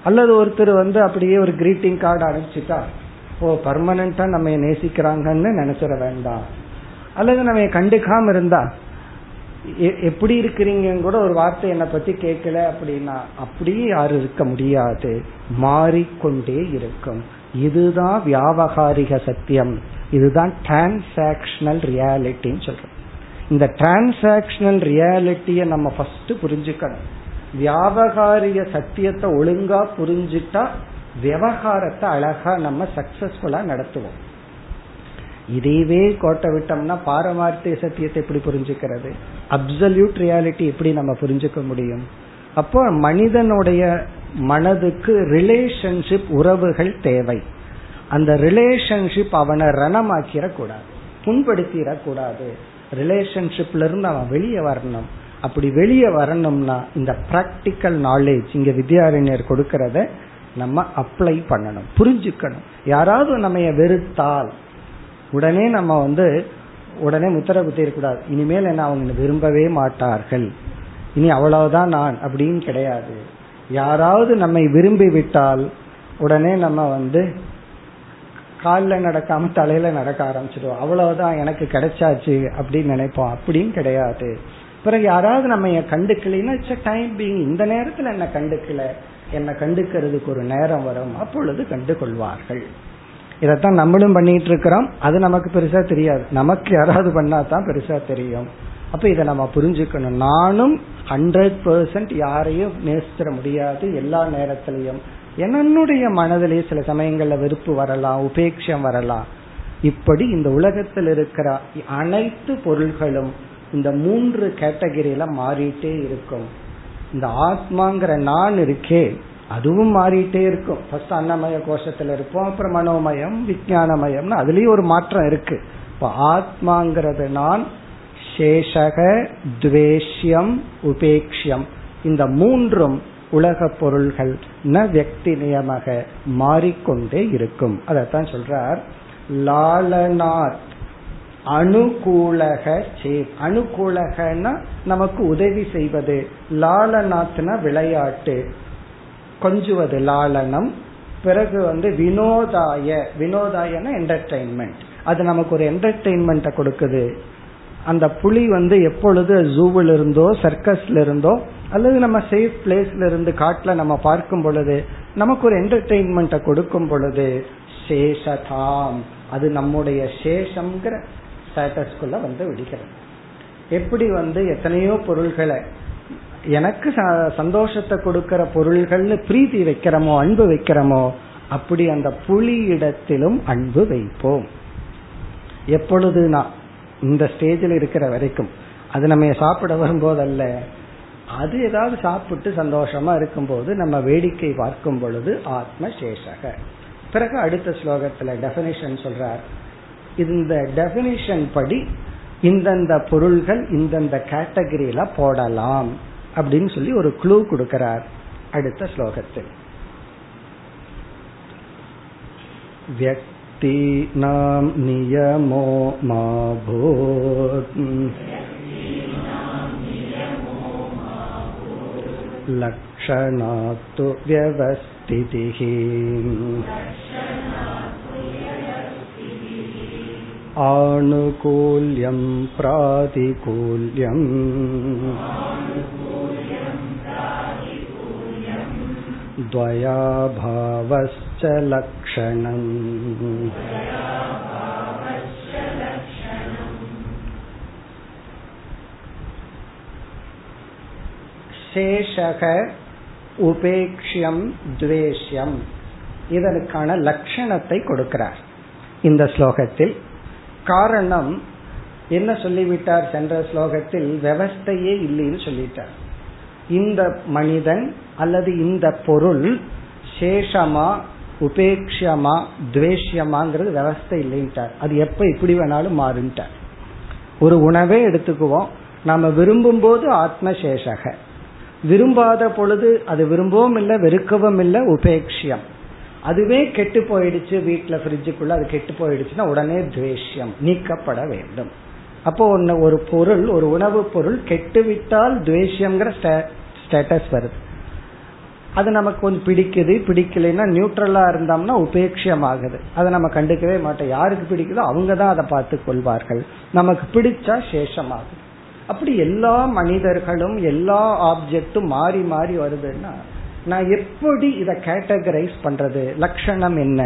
அல்லது ஒருத்தர் வந்து அப்படியே ஒரு கிரீட்டிங் கார்டு அனுப்பிச்சுட்டா ஓ பர்மனண்டா நம்ம நேசிக்கிறாங்கன்னு நினைச்சிட வேண்டாம். அல்லது நம்ம கண்டுக்காம இருந்தா எப்படி இருக்கிறீங்கன்னு கூட ஒரு வார்த்தை என்னை பத்தி கேட்கல அப்படின்னா அப்படியே யாரும் இருக்க முடியாது. மாறிக்கொண்டே இருக்கும். இதுதான் வியாபகாரிக சத்தியம். இதுதான் டிரான்சாக்சனல் ரியாலிட்டின்னு சொல்றோம். இந்த டிரான்சாக்சனல் ரியாலிட்டியை நம்ம ஃபர்ஸ்ட் புரிஞ்சுக்கணும். வியாபகாரிய சத்தியத்தை ஒழுங்கா புரிஞ்சுட்டா விவகாரத்தை அழகா நம்ம சக்சஸ்ஃபுல்லா நடத்துவோம். இதையவே கோட்டை விட்டோம்னா பாரமார்த்திய சத்தியத்தை எப்படி புரிஞ்சுக்கிறது? அப்சல்யூட் ரியாலிட்டி எப்படி நம்ம புரிஞ்சுக்க முடியும்? அப்போ மனிதனுடைய மனதுக்கு ரிலேஷன்ஷிப் உறவுகள் தேவை. அந்த ரிலேஷன்ஷிப் அவனை ரணமாக்கிடக்கூடாது புண்படுத்திடக்கூடாது. ரிலேஷன்ஷிப்ல இருந்து அவன் வெளியே வரணும். அப்படி வெளியே வரணும்னா இந்த பிராக்டிக்கல் நாலேஜ் இங்க வித்யாரண்யர் கொடுக்கறத நம்ம அப்ளை பண்ணணும் புரிஞ்சுக்கணும். யாராவது நம்ம வெறுத்தால் உடனே நம்ம வந்து உடனே முத்திர குத்திடக்கூடாது இனிமேல் என்ன அவங்க விரும்பவே மாட்டார்கள். இனி அவ்வளவுதான் நான் அப்படின்னு கிடையாது. யாராவது நம்மை விரும்பி விட்டால் உடனே நம்ம வந்து காலில் நடக்காம தலையில நடக்க ஆரம்பிச்சிடுவோம். அவ்வளவுதான் எனக்கு கிடைச்சாச்சு அப்படின்னு நினைப்போம். அப்படின்னு கிடையாது. பிறகு யாராவது நம்ம கண்டுக்கலைன்னா இட்ஸ் டைம் பீங் இந்த நேரத்துல என்ன கண்டுக்கல? என்ன கண்டுக்கிறதுக்கு ஒரு நேரம் வரும். அப்பொழுது கண்டு கொள்வார்கள் இதைத்தான் நம்மளும் பண்ணிட்டு இருக்கிறோம் அது நமக்கு பெருசா தெரியாது. நமக்கு யாராவது பண்ணா தான் பெருசா தெரியும். அப்ப இதை நம்ம புரிஞ்சுக்கணும். நானும் ஹண்ட்ரட் பெர்சன்ட் யாரையும் நேசித்திட முடியாது எல்லா நேரத்திலையும். என்னுடைய மனதிலேயே சில சமயங்கள்ல வெறுப்பு வரலாம் உபேட்சம் வரலாம். இப்படி இந்த உலகத்தில் இருக்கிற அனைத்து பொருள்களும் இந்த மூன்று கேட்டகரியில மாறிட்டே இருக்கும். இந்த ஆத்மாங்கிற நான் இருக்கே அதுவும் மாறிட்டே இருக்கும். ஃபர்ஸ்ட் அன்னமய கோஷத்துல இருப்போம் அப்புறம் மனோமயம் விஜயானமயம்னு அதுலயும் ஒரு மாற்றம் இருக்கு. இப்ப ஆத்மாங்கிறது நான் சேஷக துவேஷ்யம் உபேக்ஷியம். இந்த மூன்றும் உலக பொருள்கள் ந வியக்தி நியமக மாறிக்கொண்டே இருக்கும். அதத்தான் சொல்றார் லாலநாத் அனுகூலக சே அனுகூலகன்னா நமக்கு உதவி செய்வது லாலநாத்னா விளையாட்டு. கொஞ்சுவது லாலனம் பிறகு வந்து வினோதாய வினோதாயன என்டர்டைன்மெண்ட் அது நமக்கு ஒரு என்டர்டைன்மெண்ட்டை கொடுக்குது. அந்த புலி வந்து எப்பொழுது ஜூவில் இருந்தோ சர்க்கஸ்ல இருந்தோ அல்லது நம்ம சேஃப் பிளேஸ்ல இருந்து காட்டுல நம்ம பார்க்கும் பொழுது நமக்கு ஒரு என்டர்டெயின்மெண்ட்டை கொடுக்கும் பொழுது சேஷதாம். அது நம்முடைய சேஷம்ங்கிற ஸ்டேட்டஸ்குள்ள வந்து விடுகிறது. எப்படி வந்து எத்தனையோ பொருள்களை எனக்கு சந்தோஷத்தை கொடுக்கிற பொருள்கள்னு பிரீதி வைக்கிறோமோ அன்பு வைக்கிறோமோ அப்படி அந்த புலி இடத்திலும் அன்பு வைப்போம். எப்பொழுது நான் இந்த ஸ்டேஜில் இருக்கிற வரைக்கும். அது நம்ம சாப்பிட வரும்போது அல்ல அது ஏதாவது சாப்பிட்டு சந்தோஷமா இருக்கும்போது நம்ம வேடிக்கை பார்க்கும் பொழுது ஆத்ம சேஷக பிறகு அடுத்த ஸ்லோகத்துல டெபினிஷன் சொல்றார். இந்த டெபினிஷன் படி இந்தந்த பொருள்கள் இந்தந்த கேட்டகரியில போடலாம். அப்படின்னு சொல்லி ஒரு க்ளூ கொடுக்கிறார் அடுத்த ஸ்லோகத்தில் व्यक्तीनां नियमो मा भूत् लक्षणात्तु व्यवस्थितिः आनुकूल्यं प्रातिकूल्यम् द्वयाभावश्च लक्षणम् சேஷக உபேக்ஷியம் துவேஷ்யம் இதற்கான லட்சணத்தை கொடுக்கிறார் இந்த ஸ்லோகத்தில் காரணம் என்ன சொல்லிவிட்டார் சென்ற ஸ்லோகத்தில் விவஸ்தையே இல்லைன்னு சொல்லிட்டார் இந்த மனிதன் அல்லது இந்த பொருள் சேஷமா உபேக்ஷமா துவேஷ்யமாங்கிறது விவஸ்தை இல்லைன்ட்டார். அது எப்ப இப்படி வேணாலும் மாறுன்ட்டார். ஒரு உணவே எடுத்துக்குவோம். நாம விரும்பும் போது ஆத்மசேஷக. விரும்பாத பொழுது அது விரும்பவும் இல்லை வெறுக்கவும் இல்லை உபேக்ஷியம். அதுவே கெட்டு போயிடுச்சு வீட்டுல ஃப்ரிட்ஜுக்குள்ள அது கெட்டு போயிடுச்சுன்னா உடனே துவேஷ்யம் நீக்கப்பட வேண்டும். அப்போ ஒன்னு ஒரு பொருள் ஒரு உணவு பொருள் கெட்டுவிட்டால் துவேஷ்யம்ங்கிற ஸ்டேட்டஸ் வருது. அது நமக்கு கொஞ்சம் பிடிக்குது பிடிக்கலைன்னா நியூட்ரலா இருந்தோம்னா உபேட்சியமாகுது அதை நம்ம கண்டுக்கவே மாட்டோம். யாருக்கு பிடிக்குதோ அவங்க தான் அதை பார்த்து கொள்வார்கள். நமக்கு பிடிச்சா சேஷமாகும் அப்படி எல்லா மனிதர்களும் எல்லா ஆப்ஜெக்டும் மாறி மாறி வருதுன்னா நான் எப்படி இதை கேட்டகரைஸ் பண்றது? லட்சணம் என்ன?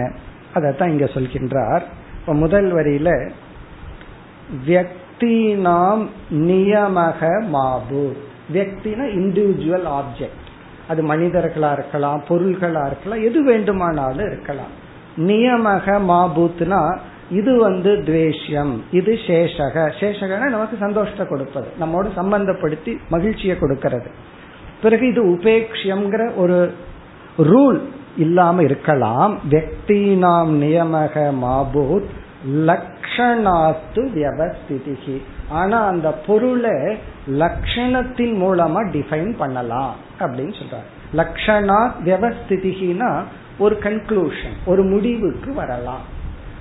அதைத்தான் இங்க சொல்கின்றார். இப்ப முதல் வரியில வியக்தினாம் நியமக மாபு. வியக்தினா இண்டிவிஜுவல் ஆப்ஜெக்ட் அது மனிதர்களா இருக்கலாம் பொருள்களா இருக்கலாம் எது வேண்டுமானாலும் இருக்கலாம். நியமக மாபூத்னா இது வந்து துவேஷ்யம் இது சேஷக. சேஷகனா நமக்கு சந்தோஷத்தை கொடுப்பது. நம்மோடு சம்பந்தப்படுத்தி மகிழ்ச்சியை கொடுக்கிறது. பிறகு இது உபேக்ஷியம்ங்கிற ஒரு ரூல் இல்லாம இருக்கலாம். நாம் நியமக மாபூத் லக்ஷணாத்து வியவஸ்திதிகி. ஆனா அந்த பொருளை லக்ஷணத்தின் மூலமா டிஃபைன் பண்ணலாம் அப்படின்னு சொல்றாரு. லக்ஷணா வியவஸ்திதிகினா ஒரு கன்க்ளூஷன் ஒரு முடிவுக்கு வரலாம்.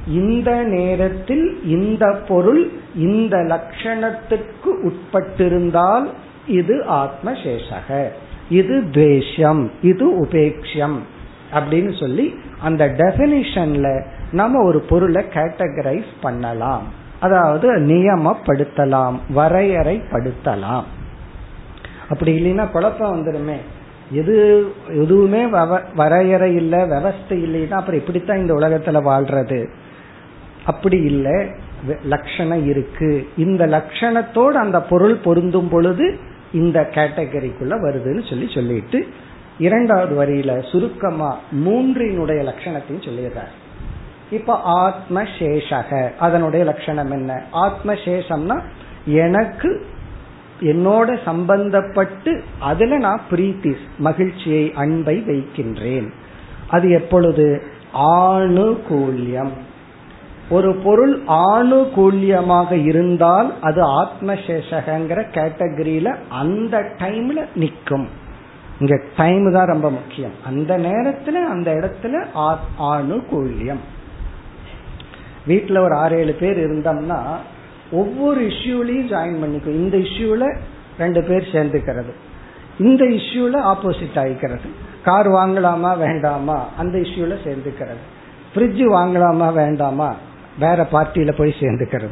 இந்த நேரத்தில் இந்த பொருள் இந்த லட்சணத்துக்கு உட்பட்டிருந்தால் இது ஆத்மசேஷக. இது துவேஷம் இது உபேக்ஷம் அப்படின்னு சொல்லி அந்த டெபினிஷன்ல நம்ம ஒரு பொருளை கேட்டகரைஸ் பண்ணலாம். அதாவது நியமப்படுத்தலாம் வரையறைப்படுத்தலாம். அப்படி இல்லைன்னா குழப்பம் வந்துடுமே. எது எதுவுமே வரையறை இல்லை விவஸ்தை இல்லைன்னா அப்புறம் இப்படித்தான் இந்த உலகத்துல வாழ்றது. அப்படி இல்லை லட்சணம் இருக்கு. இந்த லட்சணத்தோடு அந்த பொருள் பொருந்தும் பொழுது இந்த கேட்டகரிக்குள்ள வருதுன்னு சொல்லி சொல்லிட்டு இரண்டாவது வரியில சுருக்கமா மூன்றினுடைய லட்சணத்தையும் சொல்லிடுறாரு. இப்ப ஆத்மசேஷக. அதனுடைய லட்சணம் என்ன? ஆத்மசேஷம்னா எனக்கு என்னோட சம்பந்தப்பட்டு அதுல நான் பிரீத்தி மகிழ்ச்சியை அன்பை வைக்கின்றேன். அது எப்பொழுது? ஆணுகூல்யம். ஒரு பொருள் ஆணுகூல்யமாக இருந்தால் அது ஆத்மசேஷகங்கிற கேட்டகரியில அந்த டைம்ல நிற்கும் இங்க டைம் தான் ரொம்ப முக்கியம். அந்த நேரத்துல அந்த இடத்துல ஆணுகூல்யம். வீட்டில் ஒரு ஆறு ஏழு பேர் இருந்தோம்னா ஒவ்வொரு இஷ்யூலையும் ஜாயின் பண்ணிக்கும். இந்த இஷ்யூல ரெண்டு பேர் சேர்ந்துக்கிறது. இந்த இஷ்யூல ஆப்போசிட் ஆகிக்கிறது கார் வாங்கலாமா வேண்டாமா? அந்த இஷ்யூல சேர்ந்துக்கிறது. ஃப்ரிட்ஜ் வாங்கலாமா வேண்டாமா? வேற பார்ட்டியில போய் சேர்ந்துக்கிறது.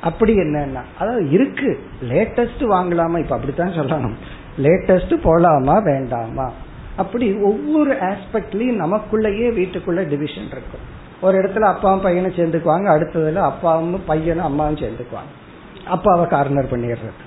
அப்படி என்னன்னா அதாவது இருக்கு. லேட்டஸ்ட் வாங்கலாமா? இப்ப அப்படித்தான் சொல்லணும். லேட்டஸ்ட் போலாமா வேண்டாமா? அப்படி ஒவ்வொரு ஆஸ்பெக்ட்லயும் நமக்குள்ளேயே வீட்டுக்குள்ள டிவிஷன் இருக்கும். ஒரு இடத்துல அப்பாவும் பையனும் சேர்ந்துக்குவாங்க அடுத்ததுல அப்பாவும் பையனும் அம்மாவும் சேர்ந்துக்குவாங்க. அப்பாவை கார்னர் பண்ணிடுறது.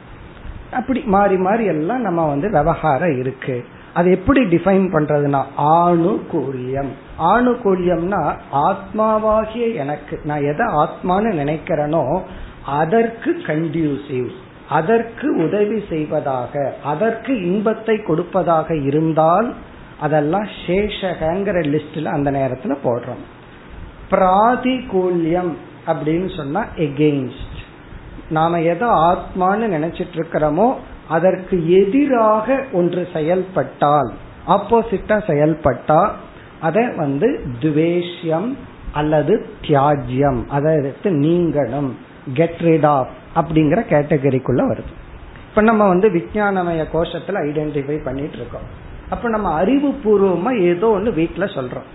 அப்படி மாறி மாறி எல்லாம் நம்ம வந்து விவகாரம் இருக்கு. அது எப்படி டிஃபைன் பண்றதுன்னா ஆணுகூல்யம். ஆணுகூல்யம்னா ஆத்மாவாகிய எனக்கு. நான் எதை ஆத்மான்னு நினைக்கிறேனோ அதற்கு கண்டியூசிவ் அதற்கு உதவி செய்வதாக. அதற்கு இன்பத்தை கொடுப்பதாக இருந்தால் அதெல்லாம் சேஷகங்கிற லிஸ்ட்ல அந்த நேரத்துல போடுறோம். பிராதிகூல்யம் அப்படின்னு சொன்னா எகெயின்ஸ்ட் நாம எதை ஆத்மான்னு நினைச்சிட்டு இருக்கிறோமோ அதற்கு எதிராக ஒன்று செயல்பட்டால் ஆப்போசிட்டா செயல்பட்டா அதை வந்து துவேஷ்யம் அல்லது தியாஜ்யம் அதை எடுத்து நீங்கணும் கெட் ரிட் ஆஃப் அப்படிங்கிற கேட்டகரிக்குள்ள வருது. இப்ப நம்ம வந்து விஞ்ஞானமய கோஷத்துல ஐடென்டிஃபை பண்ணிட்டு இருக்கோம் அப்ப நம்ம அறிவு பூர்வமா ஏதோ ஒன்று வீட்டில் சொல்றோம்.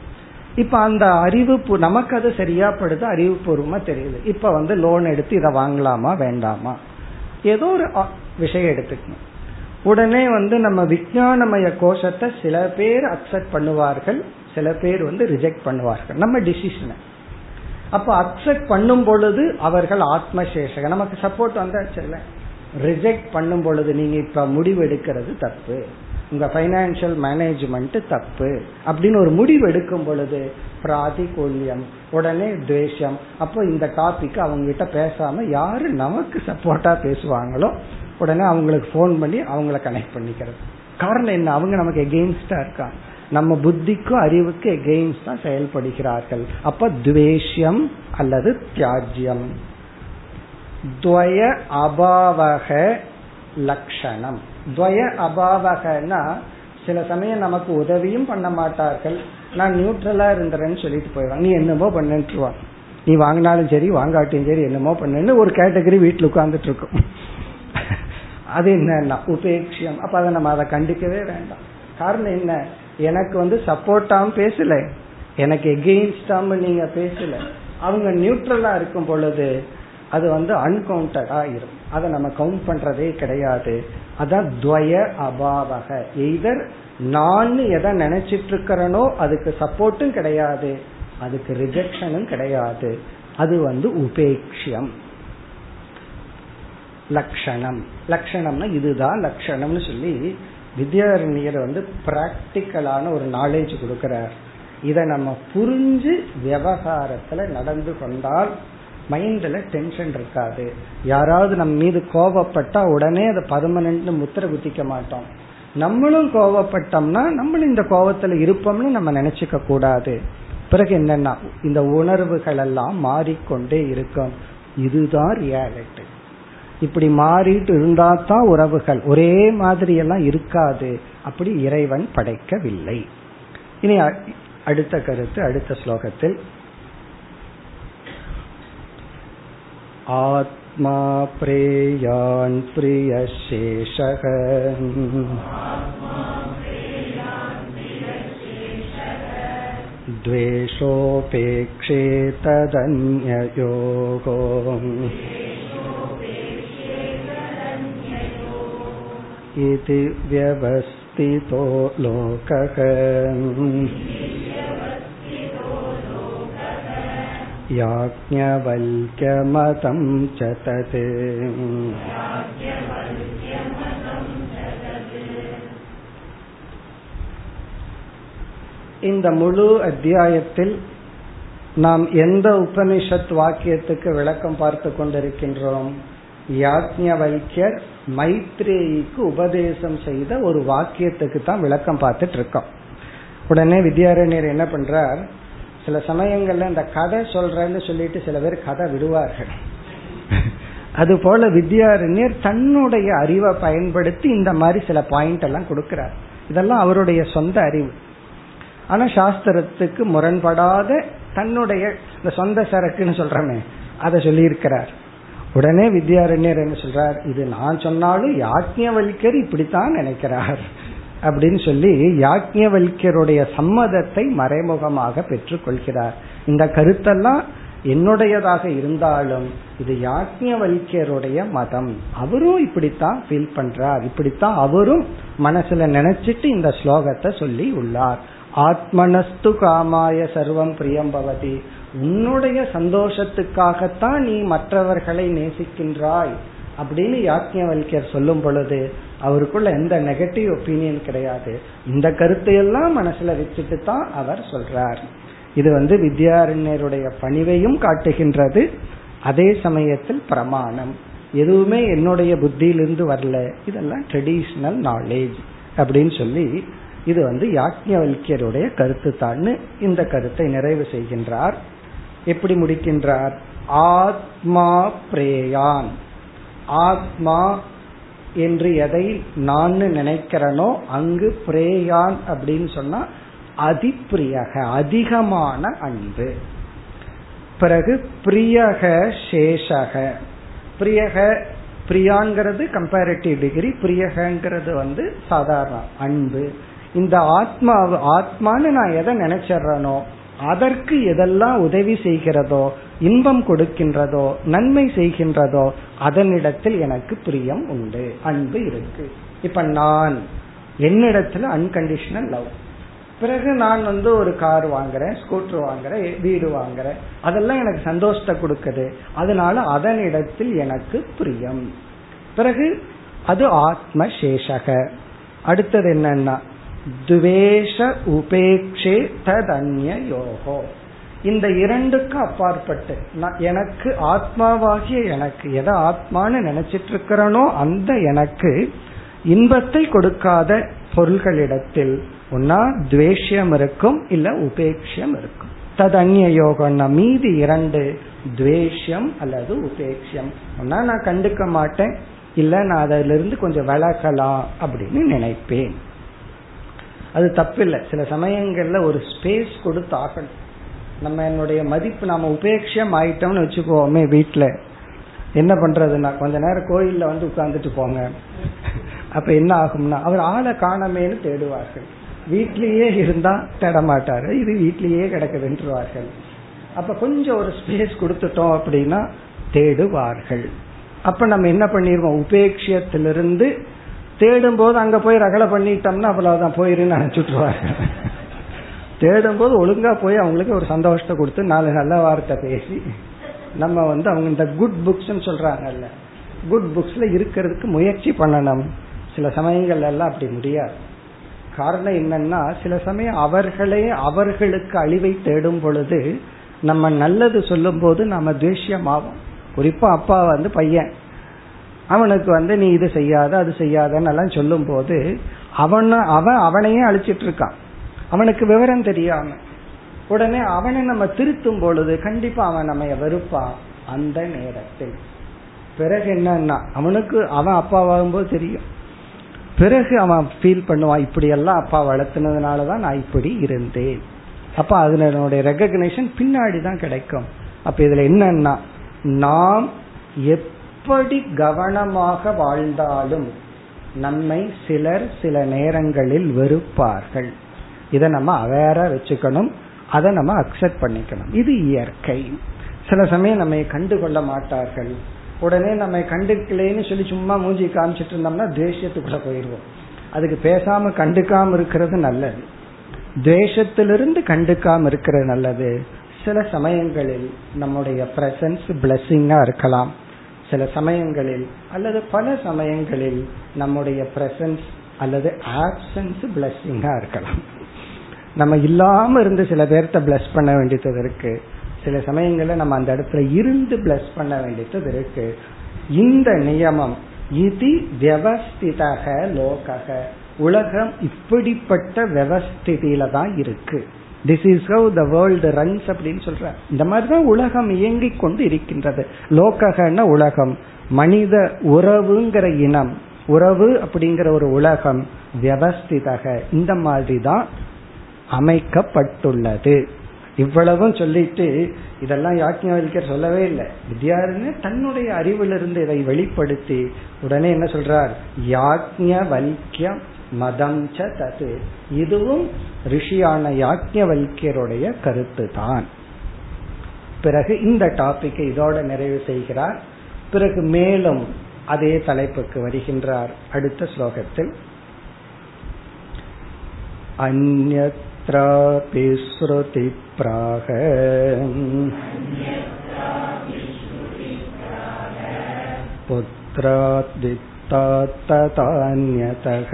இப்ப அந்த அறிவு நமக்கு அது சரியா படுது அறிவுபூர்வமா தெரியுது. இப்ப வந்து லோன் எடுத்து இதை வாங்கலாமா வேண்டாமா? ஏதோ ஒரு விஷயம் எடுத்துக்கணும். உடனே வந்து நம்ம விஞ்ஞானமய கோஷத்தை சில பேர் அக்செப்ட் பண்ணுவார்கள் சில பேர் வந்து ரிஜெக்ட் பண்ணுவார்கள். நம்ம டிசிஷனை அப்ப அக்செப்ட் பண்ணும் பொழுது அவர்கள் ஆத்மசேஷக நமக்கு சப்போர்ட் வந்தாச்சு ரிஜெக்ட் பண்ணும் பொழுது நீங்க இப்ப முடிவு எடுக்கிறது தப்பு. உங்க பைனான்சியல் மேனேஜ்மெண்ட் தப்பு அப்படின்னு ஒரு முடிவு எடுக்கும் பொழுது பிராதிகூல்யம் உடனே துவேஷம். அப்போ இந்த டாபிக் அவங்க கிட்ட பேசாம யாரு நமக்கு சப்போர்ட்டா பேசுவாங்களோ உடனே அவங்களுக்கு போன் பண்ணி அவங்கள கனெக்ட் பண்ணிக்கிறது. காரணம் என்ன? அவங்க நமக்கு எகெயின்ஸ்டா இருக்காங்க. நம்ம புத்திக்கும் அறிவுக்கு எகெயின்ஸ்டா செயல்படுகிறார்கள். அப்ப துவேஷ்யம் அல்லது தியாஜ்யம். துவய அபாவக லட்சணம் துவய அபாவகனா சில சமயம் நமக்கு உதவியும் பண்ண மாட்டார்கள். நான் நியூட்ரலா இருந்துறேன்னு சொல்லிட்டு போயிடுவாங்க. நீ என்னமோ பண்ணுவான் நீ வாங்கினாலும் சரி வாங்காட்டியும் சரி என்னமோ பண்ணுன்னு ஒரு கேட்டகரி வீட்டில் உட்கார்ந்துட்டு இருக்கும் அது என்னன்னா உபேட்சியம். அப்ப அதை நம்ம அதை கண்டிக்கவே வேண்டாம். காரணம் என்ன? எனக்கு வந்து சப்போர்ட்டாம் பேசல. எனக்கு எகெயின்ஸ்டாம் நீங்க பேசல. அவங்க நியூட்ரலா இருக்கும் பொழுது அது வந்து அன்கவுண்டடா இருக்கும் அதை நம்ம கவுண்ட் பண்றதே கிடையாது. அதான் துவய அபாவக. எய்தர் நான் எதை நினைச்சிட்டு இருக்கிறனோ அதுக்கு சப்போர்ட்டும் கிடையாது. அதுக்கு ரிஜெக்ஷனும் கிடையாது. அது வந்து உபேக்ஷியம். லட்சணம் லட்சணம்னா இதுதான் லட்சணம்னு சொல்லி வித்யாரண்யர் வந்து பிராக்டிக்கலான ஒரு நாலேஜ் கொடுக்கிறார். இதை நம்ம புரிஞ்சு விவகாரத்துல நடந்து கொண்டால் மைண்ட்ல டென்ஷன் இருக்காது. யாராவது நம்ம மீது கோபப்பட்டா உடனே அதை பர்மனன்ட் முத்திர குத்திக்க மாட்டோம். நம்மளும் கோவப்பட்டோம்னா நம்மளும் இந்த கோபத்துல இருப்போம்னு நம்ம நினைச்சுக்க கூடாது. பிறகு என்னன்னா இந்த உணர்வுகள் எல்லாம் மாறிக்கொண்டே இருக்கும். இதுதான் ரியாலிட்டி இப்படி மாறிட்டு இருந்தா தான் உறவுகள். ஒரே மாதிரி எல்லாம் இருக்காது. அப்படி இறைவன் படைக்கவில்லை. இனி அடுத்த கருத்து அடுத்த ஸ்லோகத்தில் आत्मा प्रेयान् प्रियशेषः द्वेषोपेक्षे तदन्ययोगो इति व्यवस्थितो लोकः याज्ञवल्क्यमतं च तत् இந்த முழு அத்தியாயத்தில் நாம் எந்த உபனிஷத் வாக்கியத்துக்கு விளக்கம் பார்த்து கொண்டிருக்கின்றோம் யாக்ஞவல்யர் மைத்ரேயிக்கு உபதேசம் செய்த ஒரு வாக்கியத்துக்கு தான் விளக்கம் பார்த்துட்டு இருக்கோம் உடனே வித்யாரண்யர் என்ன பண்றார் சில சமயங்கள்ல இந்த கதை சொல்றேன்னு சொல்லிட்டு சில பேர் கதை விடுவார்கள். அது போல வித்யாரண்யர் தன்னுடைய அறிவை பயன்படுத்தி இந்த மாதிரி சில பாயிண்ட் எல்லாம் கொடுக்கிறார். இதெல்லாம் அவருடைய சொந்த அறிவு. ஆனா சாஸ்திரத்துக்கு முரண்படாத தன்னுடைய இந்த சொந்த சரக்குன்னு சொல்றமே அதை சொல்லியிருக்கிறார். உடனே வித்யாரண்யர் என்ன சொல்றார்? இது நான் சொன்னாலும் யாஜ்யவல்யர் இப்படித்தான் நினைக்கிறார். அப்படின்னு சொல்லி யாக்ஞவல்யருடைய சம்மதத்தை மறைமுகமாக பெற்றுக் கொள்கிறார் இந்த கருத்தெல்லாம் என்னுடையதாக இருந்தாலும் இது யாக்ஞவல்யருடைய மதம். அவரும் இப்படித்தான் ஃபீல் பண்றார். இப்படித்தான் அவரும் மனசுல நினைச்சிட்டு இந்த ஸ்லோகத்தை சொல்லி உள்ளார். ஆத்மனஸ்து காமாய சர்வம் பிரியம்பவதி உன்னுடைய சந்தோஷத்துக்காகத்தான் நீ மற்றவர்களை நேசிக்கின்றாய். அப்படின்னு யாக்கியவல்யர் சொல்லும் பொழுது அவருக்குள்ள எந்த நெகட்டிவ் ஒப்பீனியன் கிடையாது. இந்த கருத்தையெல்லாம் மனசுல வச்சுட்டு தான் அவர் சொல்றார். இது வந்து வித்யாரண்யருடைய பணிவையும் காட்டுகின்றது. அதே சமயத்தில் பிரமாணம். எதுவுமே என்னுடைய புத்தியிலிருந்து வரல. இதெல்லாம் ட்ரெடிஷ்னல் நாலேஜ் அப்படின்னு சொல்லி இது வந்து யாக்ஞவல்யருடைய கருத்து தான் இந்த கருத்தை நிறைவு செய்கின்றார். எப்படி முடிக்கின்றார்? ஆத்மா பிரேயான். ஆத்மா என்று எதை நான் நினைக்கிறனோ அங்கு பிரேயான் அப்படின்னு சொன்னா அதிப்பிரியக அதிகமான அன்பு. பிறகு பிரியக சேஷக. பிரியக பிரியாங்கிறது கம்பேரிட்டிவ் டிகிரி பிரியகங்கிறது வந்து சாதாரண அன்பு. இந்த ஆத்மா ஆத்மான்னு நான் எதை நினைச்சிடறனோ அதற்கு எதெல்லாம் உதவி செய்கிறதோ இன்பம் கொடுக்கின்றதோ நன்மை செய்கின்றதோ அதனிடத்தில் எனக்கு பிரியம் உண்டு. அன்பு இருக்கு. இப்ப நான் என்னிடத்துல அன்கண்டிஷனல் லவ் பிறகு நான் வந்து ஒரு கார் வாங்குறேன் ஸ்கூட்டர் வாங்குறேன் வீடு வாங்குறேன். அதெல்லாம் எனக்கு சந்தோஷத்தை கொடுக்குது. அதனால அதனிடத்தில் எனக்கு பிரியம். பிறகு அது ஆத்ம சேஷக அடுத்தது என்னன்னா துவேஷ உபேக்ஷே ததன்ய யோகோ இந்த இரண்டுக்கும் அப்பாற்பட்டு. எனக்கு ஆத்மாவாகிய எனக்கு எதை ஆத்மான்னு நினைச்சிட்டு இருக்கிறனோ அந்த எனக்கு இன்பத்தை கொடுக்காத பொருள்களிடத்தில் ஒன்னா துவேஷம் இருக்கும் இல்ல உபேக்ஷம் இருக்கும். ததன்ய யோகம்னா மீதி இரண்டு துவேஷம் அல்லது உபேக்ஷம் ஒன்னா நான் கண்டுக்க மாட்டேன் இல்ல நான் அதுல இருந்து கொஞ்சம் விளக்கலாம் அப்படின்னு நினைப்பேன். அது தப்பில்லை. சில சமயங்கள்ல ஒரு ஸ்பேஸ் கொடுத்து ஆகணும் நம்ம என்னுடைய மதிப்பு நாம உபேட்சம் ஆயிட்டோம்னு வச்சுக்கோமே வீட்டில் என்ன பண்றதுன்னா கொஞ்ச நேரம் கோயில்ல வந்து உட்கார்ந்துட்டு போங்க. அப்ப என்ன ஆகும்னா அவர் ஆளை காணமேனு தேடுவார்கள். வீட்லயே இருந்தா தேடமாட்டாரு இது இது வீட்லயே கிடக்குதுன்றுவார்கள். அப்ப கொஞ்சம் ஒரு ஸ்பேஸ் கொடுத்துட்டோம் அப்படின்னா தேடுவார்கள். அப்ப நம்ம என்ன பண்ணிருவோம்? உபேட்சியத்திலிருந்து தேடும் போது அங்க போய் ரகலை பண்ணிட்டோம்னா அவ்வளவுதான் போயிருன்னு நினைச்சுட்டுருவாங்க தேடும் போது ஒழுங்கா போய் அவங்களுக்கு ஒரு சந்தோஷத்தை கொடுத்து நாலு நல்ல வார்த்தை பேசி நம்ம வந்து அவங்க இந்த குட் புக்ஸ் சொல்றாங்கல்ல குட் புக்ஸ்ல இருக்கிறதுக்கு முயற்சி பண்ணணும். சில சமயங்கள்ல எல்லாம் அப்படி முடியாது. காரணம் என்னன்னா சில சமயம் அவர்களே அவர்களுக்கு அழிவை தேடும் பொழுது நம்ம நல்லது சொல்லும் போது நம்ம துவேஷியமாகும் குறிப்பா அப்பா வந்து பையன். அவனுக்கு வந்து நீ இது செய்யாத அது செய்யாதன்னு எல்லாம் சொல்லும் போது அவன் அவன் அவனையே அழிச்சிட்டு இருக்கான். அவனுக்கு விவரம் தெரியாம. உடனே அவனை நம்ம திருத்தும் பொழுது கண்டிப்பா அவன் நம்ம வெறுப்பான் அந்த நேரத்தில். பிறகு என்னன்னா அவனுக்கு அவன் அப்பாவாகும்போது தெரியும். பிறகு அவன் ஃபீல் பண்ணுவான் இப்படி எல்லாம் அப்பா வளர்த்துனதுனாலதான் நான் இப்படி இருந்தேன். அப்ப அதனுடைய ரெகக்னேஷன் பின்னாடி தான் கிடைக்கும். அப்ப இதுல என்னன்னா நாம் எப்படி கவனமாக வாழ்ந்தாலும் நம்மை சிலர் சில நேரங்களில் வெறுப்பார்கள். இதை நம்ம அவேரா வச்சுக்கணும். அதை நம்ம அக்செப்ட் பண்ணிக்கணும். இது இயற்கை. சில சமயம் நம்ம கண்டுகொள்ள மாட்டார்கள். உடனே நம்ம கண்டுக்கலேன்னு சொல்லி சும்மா மூஞ்சி காமிச்சிட்டு இருந்தோம்னா தேசியத்துக்குள்ள போயிடுவோம். அதுக்கு பேசாம கண்டுக்காம இருக்கிறது நல்லது. தேசத்திலிருந்து கண்டுக்காம இருக்கிறது நல்லது. சில சமயங்களில் நம்முடைய பிரசன்ஸ் பிளஸ்ஸிங்கா இருக்கலாம். சில சமயங்களில் அல்லது பல சமயங்களில் நம்முடைய பிரசன்ஸ் அல்லது ஆப்சன்ஸ் பிளஸ்ஸிங்கா இருக்கலாம். நம்ம இல்லாம இருந்து சில பேர்த்த பிளஸ் பண்ண வேண்டியது இருக்கு. சில சமயங்கள்ல நம்ம அந்த இடத்துல இருந்து பிளஸ் பண்ண வேண்டியது இருக்கு. இந்த நியமம் இது வியவஸ்திதக லோகக. உலகம் இப்படிப்பட்ட வியவஸ்திதியில தான் இருக்கு. This is how the world runs அப்படின்னு சொல்ற. இந்த மாதிரிதான் உலகம் இயங்கிக் கொண்டு இருக்கின்றது. லோககன உலகம். மனித உறவுங்கிற இனம். உறவு அப்படிங்கிற ஒரு உலகம். வியவஸ்திதக. இந்த மாதிரி தான் அமைக்கப்பட்டுள்ளது. இவ்வளவும் சொல்லிட்டு இதெல்லாம் யாக்கியவல்யர் சொல்லவே இல்லை. வித்யாரண்ய தன்னுடைய அறிவிலிருந்து இதை வெளிப்படுத்தி உடனே என்ன சொல்றார்? யாக்ஞவல்யம் மதம் ச தது. இதுவும் ரிஷியான யாக்ஞவல்யருடைய கருத்து தான் பிறகு இந்த டாபிக்கை இதோட நிறைவு செய்கிறார். பிறகு மேலும் அதே தலைப்புக்கு வருகின்றார் அடுத்த ஸ்லோகத்தில். अन्यत्रापि श्रुतिप्राह पुत्रात् वित्तात् तथान्यतः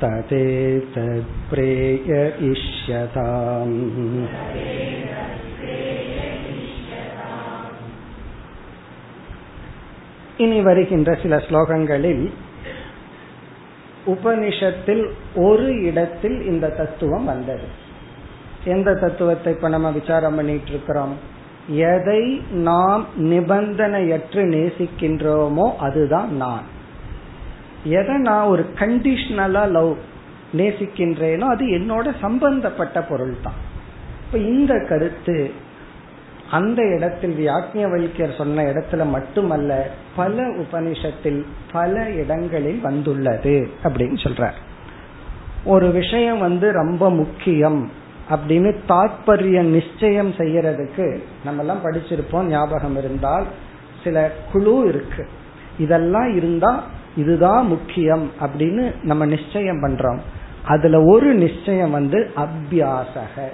सर्वस्मातान्तरतत्त्वम् तदेतत्प्रेय इष्यताम् இனி வருகின்ற சில ஸ்லோகங்களில் உபனிஷத்தில் ஒரு இடத்தில் இந்த தத்துவம் வந்தது எந்த தத்துவத்தை இப்ப நம்ம விசாரம் பண்ணிட்டு இருக்கிறோம் எதை நாம் நிபந்தனையற்று நேசிக்கின்றோமோ அதுதான் நான் எதை நான் ஒரு கண்டிஷனலா லவ் நேசிக்கின்றேனோ அது என்னோட சம்பந்தப்பட்ட பொருள் தான் இப்ப இந்த கருத்து அந்த இடத்தில் வியாக்கியவல்யர் சொன்ன இடத்துல மட்டுமல்ல பல உபனிஷத்தில் பல இடங்களில் வந்துள்ளது அப்படின்னு சொல்றார். ஒரு விஷயம் வந்து ரொம்ப முக்கியம் அப்படின்னு தாற்பரிய நிச்சயம் செய்யறதுக்கு நம்ம எல்லாம் படிச்சிருப்போம் ஞாபகம் இருந்தால் சில குழு இருக்கு. இதெல்லாம் இருந்தா இதுதான் முக்கியம் அப்படின்னு நம்ம நிச்சயம் பண்றோம். அதுல ஒரு நிச்சயம் வந்து அபியாசக.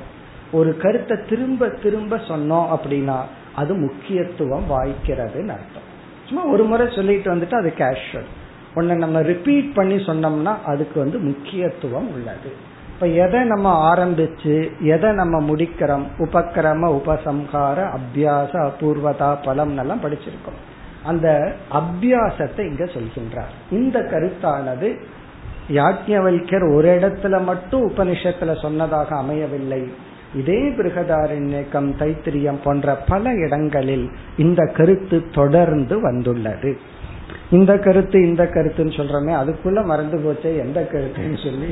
ஒரு கருத்தை திரும்ப திரும்ப சொன்னோம் அப்படின்னா அது முக்கியத்துவம் வாய்க்கிறதுன்னு அர்த்தம். சும்மா ஒரு முறை சொல்லிட்டு வந்துட்டு அது கேஷுவல் ஒன்னு நம்ம ரிப்பீட் பண்ணி சொன்னோம்னா அதுக்கு வந்து முக்கியத்துவம் உள்ளது. இப்ப எதை நம்ம ஆரம்பிச்சு எதை நம்ம முடிக்கிறோம்? உபக்கிரம உபசம்ஹார அபியாச அபூர்வதா பலம் எல்லாம் படிச்சிருக்கோம். அந்த அபியாசத்தை இங்க சொல்கின்றார் இந்த கருத்தானது யாஜ்ஞவல்யர் ஒரு இடத்துல மட்டும் உபனிஷத்துல சொன்னதாக அமையவில்லை. இதே பிருகதாரண்யக்கம் தைத்திரியம் போன்ற பல இடங்களில் இந்த கருத்து தொடர்ந்து வந்துள்ளது. இந்த கருத்து இந்த கருத்துன்னு சொல்றமே அதுக்குள்ள மறந்து போச்சே எந்த கருத்துன்னு சொல்லி.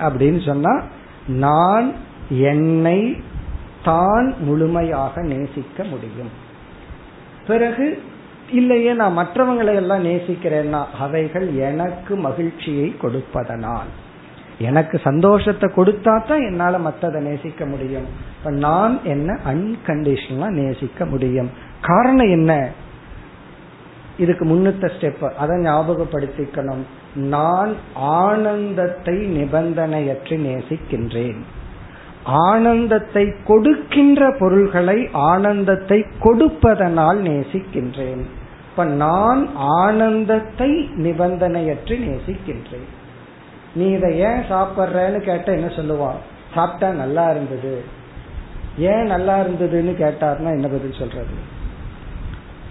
அப்படின்னு சொன்னா நான் என்னை தான் முழுமையாக நேசிக்க முடியும். பிறகு இல்லையே நான் மற்றவங்களை எல்லாம் நேசிக்கிறேன்னா அவைகள் எனக்கு மகிழ்ச்சியை கொடுப்பதனால். எனக்கு சந்தோஷத்தை கொடுத்தா தான் என்னால மற்றதை நேசிக்க முடியும். இப்ப நான் என்ன அன்கண்டிஷனலா நேசிக்க முடியும். காரணம் என்ன? இதுக்கு முன்னுத்த ஸ்டெப் அதை ஞாபகப்படுத்திக்கணும். நான் ஆனந்தத்தை நிபந்தனையற்றி நேசிக்கின்றேன். ஆனந்தத்தை கொடுக்கின்ற பொருள்களை ஆனந்தத்தை கொடுப்பதனால் நேசிக்கின்றேன். இப்ப நான் ஆனந்தத்தை நிபந்தனையற்றி நேசிக்கின்றேன். நீ இதை ஏன் சாப்பிட்றன்னு கேட்ட என்ன சொல்லுவான் சாப்பிட்டா நல்லா இருந்தது. ஏன் நல்லா இருந்ததுன்னு கேட்டார்னா என்ன பதில் சொல்றது?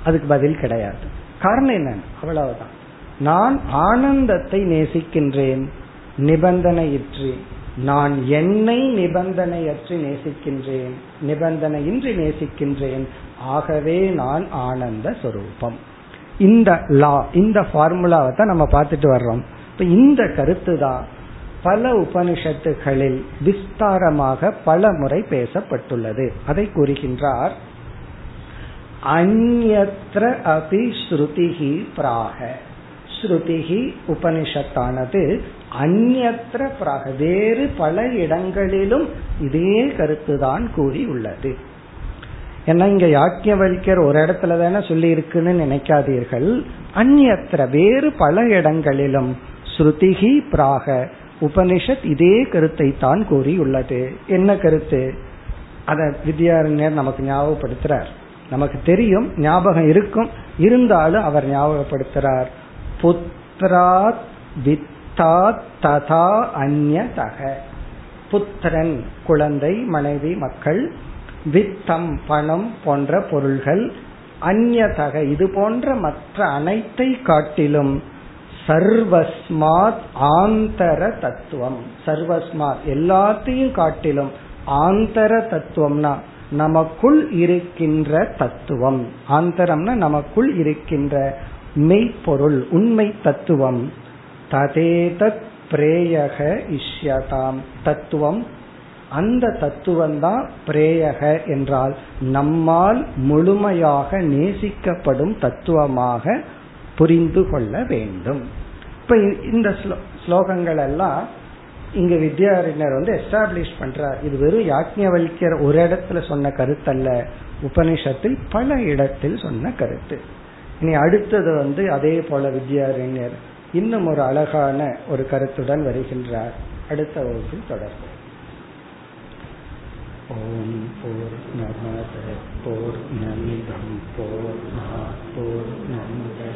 அதுக்கு பதில் கிடையாது. காரணம் என்ன அவ்வளவுதான். நான் ஆனந்தத்தை நேசிக்கின்றேன் நிபந்தனையின்றி. நான் என்னை நிபந்தனையற்றி நேசிக்கின்றேன் நிபந்தனையின்றி நேசிக்கின்றேன். ஆகவே நான் ஆனந்த சொரூபம். இந்த லா இந்த ஃபார்முலாவை தான் நம்ம பார்த்துட்டு வர்றோம். இப்ப இந்த கருத்து தான் பல உபனிஷத்துகளில் விஸ்தாரமாக பல முறை பேசப்பட்டுள்ளது. அதை கூறுகின்றார் அந்யத்ர அபி ஸ்ருதிஹி பிராக. ஸ்ருதிஹி உபனிஷத்தானது அந்யத்ர பிராக. வேறு பல இடங்களிலும் இதே கருத்துதான் கூறியுள்ளது. ஏன்னா இங்க யாக்கியவல்யர் ஒரு இடத்துல தானே சொல்லி இருக்குன்னு நினைக்காதீர்கள். அந்நியத்திர வேறு பல இடங்களிலும் ஸ்ருதிகி பிராக உபனிஷத் இதே கருத்தை தான் கூறியுள்ளது. என்ன கருத்து? அத வித்யாரண்யர் நமக்கு ஞாபகப்படுத்துறார். நமக்கு தெரியும் ஞாபகம் இருக்கும். இருந்தாலும் அவர் ஞாபகப்படுத்துறார். புத்திராத் வித்தாத் ததா அந்நதக. புத்திரன் குழந்தை மனைவி மக்கள் வித்தம் பணம் போன்ற பொருள்கள் அந்நதக இது போன்ற மற்ற அனைத்தை காட்டிலும் சர்வஸ்மாத் ஆந்தர தத்துவம். சர்வஸ்மாத் எல்லாத்தையும் காட்டிலும் ஆந்தர தத்துவம்னா நமக்குள் இருக்கின்ற தத்துவம். ஆந்தரம்னா நமக்குள் இருக்கின்ற மெய்ப்பொருள் உண்மை தத்துவம். ததேதத் பிரேயக இஷ்யதாம். தத்துவம் அந்த தத்துவம் தான் பிரேயக என்றால் நம்மால் முழுமையாக நேசிக்கப்படும் தத்துவமாக புரிந்து கொள்ள வேண்டும். இப்ப இந்த ஸ்லோகங்கள் எல்லாம் இங்க வித்யாரண்யர் வந்து எஸ்டாப்ளிஷ் பண்றார். இது வெறும் யாக்ஞவல்யர் ஒரு இடத்துல சொன்ன கருத்தல்ல. உபனிஷத்தில் பல இடத்தில் சொன்ன கருத்து. இனி அடுத்தது வந்து அதே போல வித்யாரண்யர் இன்னும் ஒரு அழகான ஒரு கருத்துடன் வருகின்றார். அடுத்த வகுப்பில் தொடர்பு ஓம் போர் நமத போர் நமிதம் போர் போர் நமுதே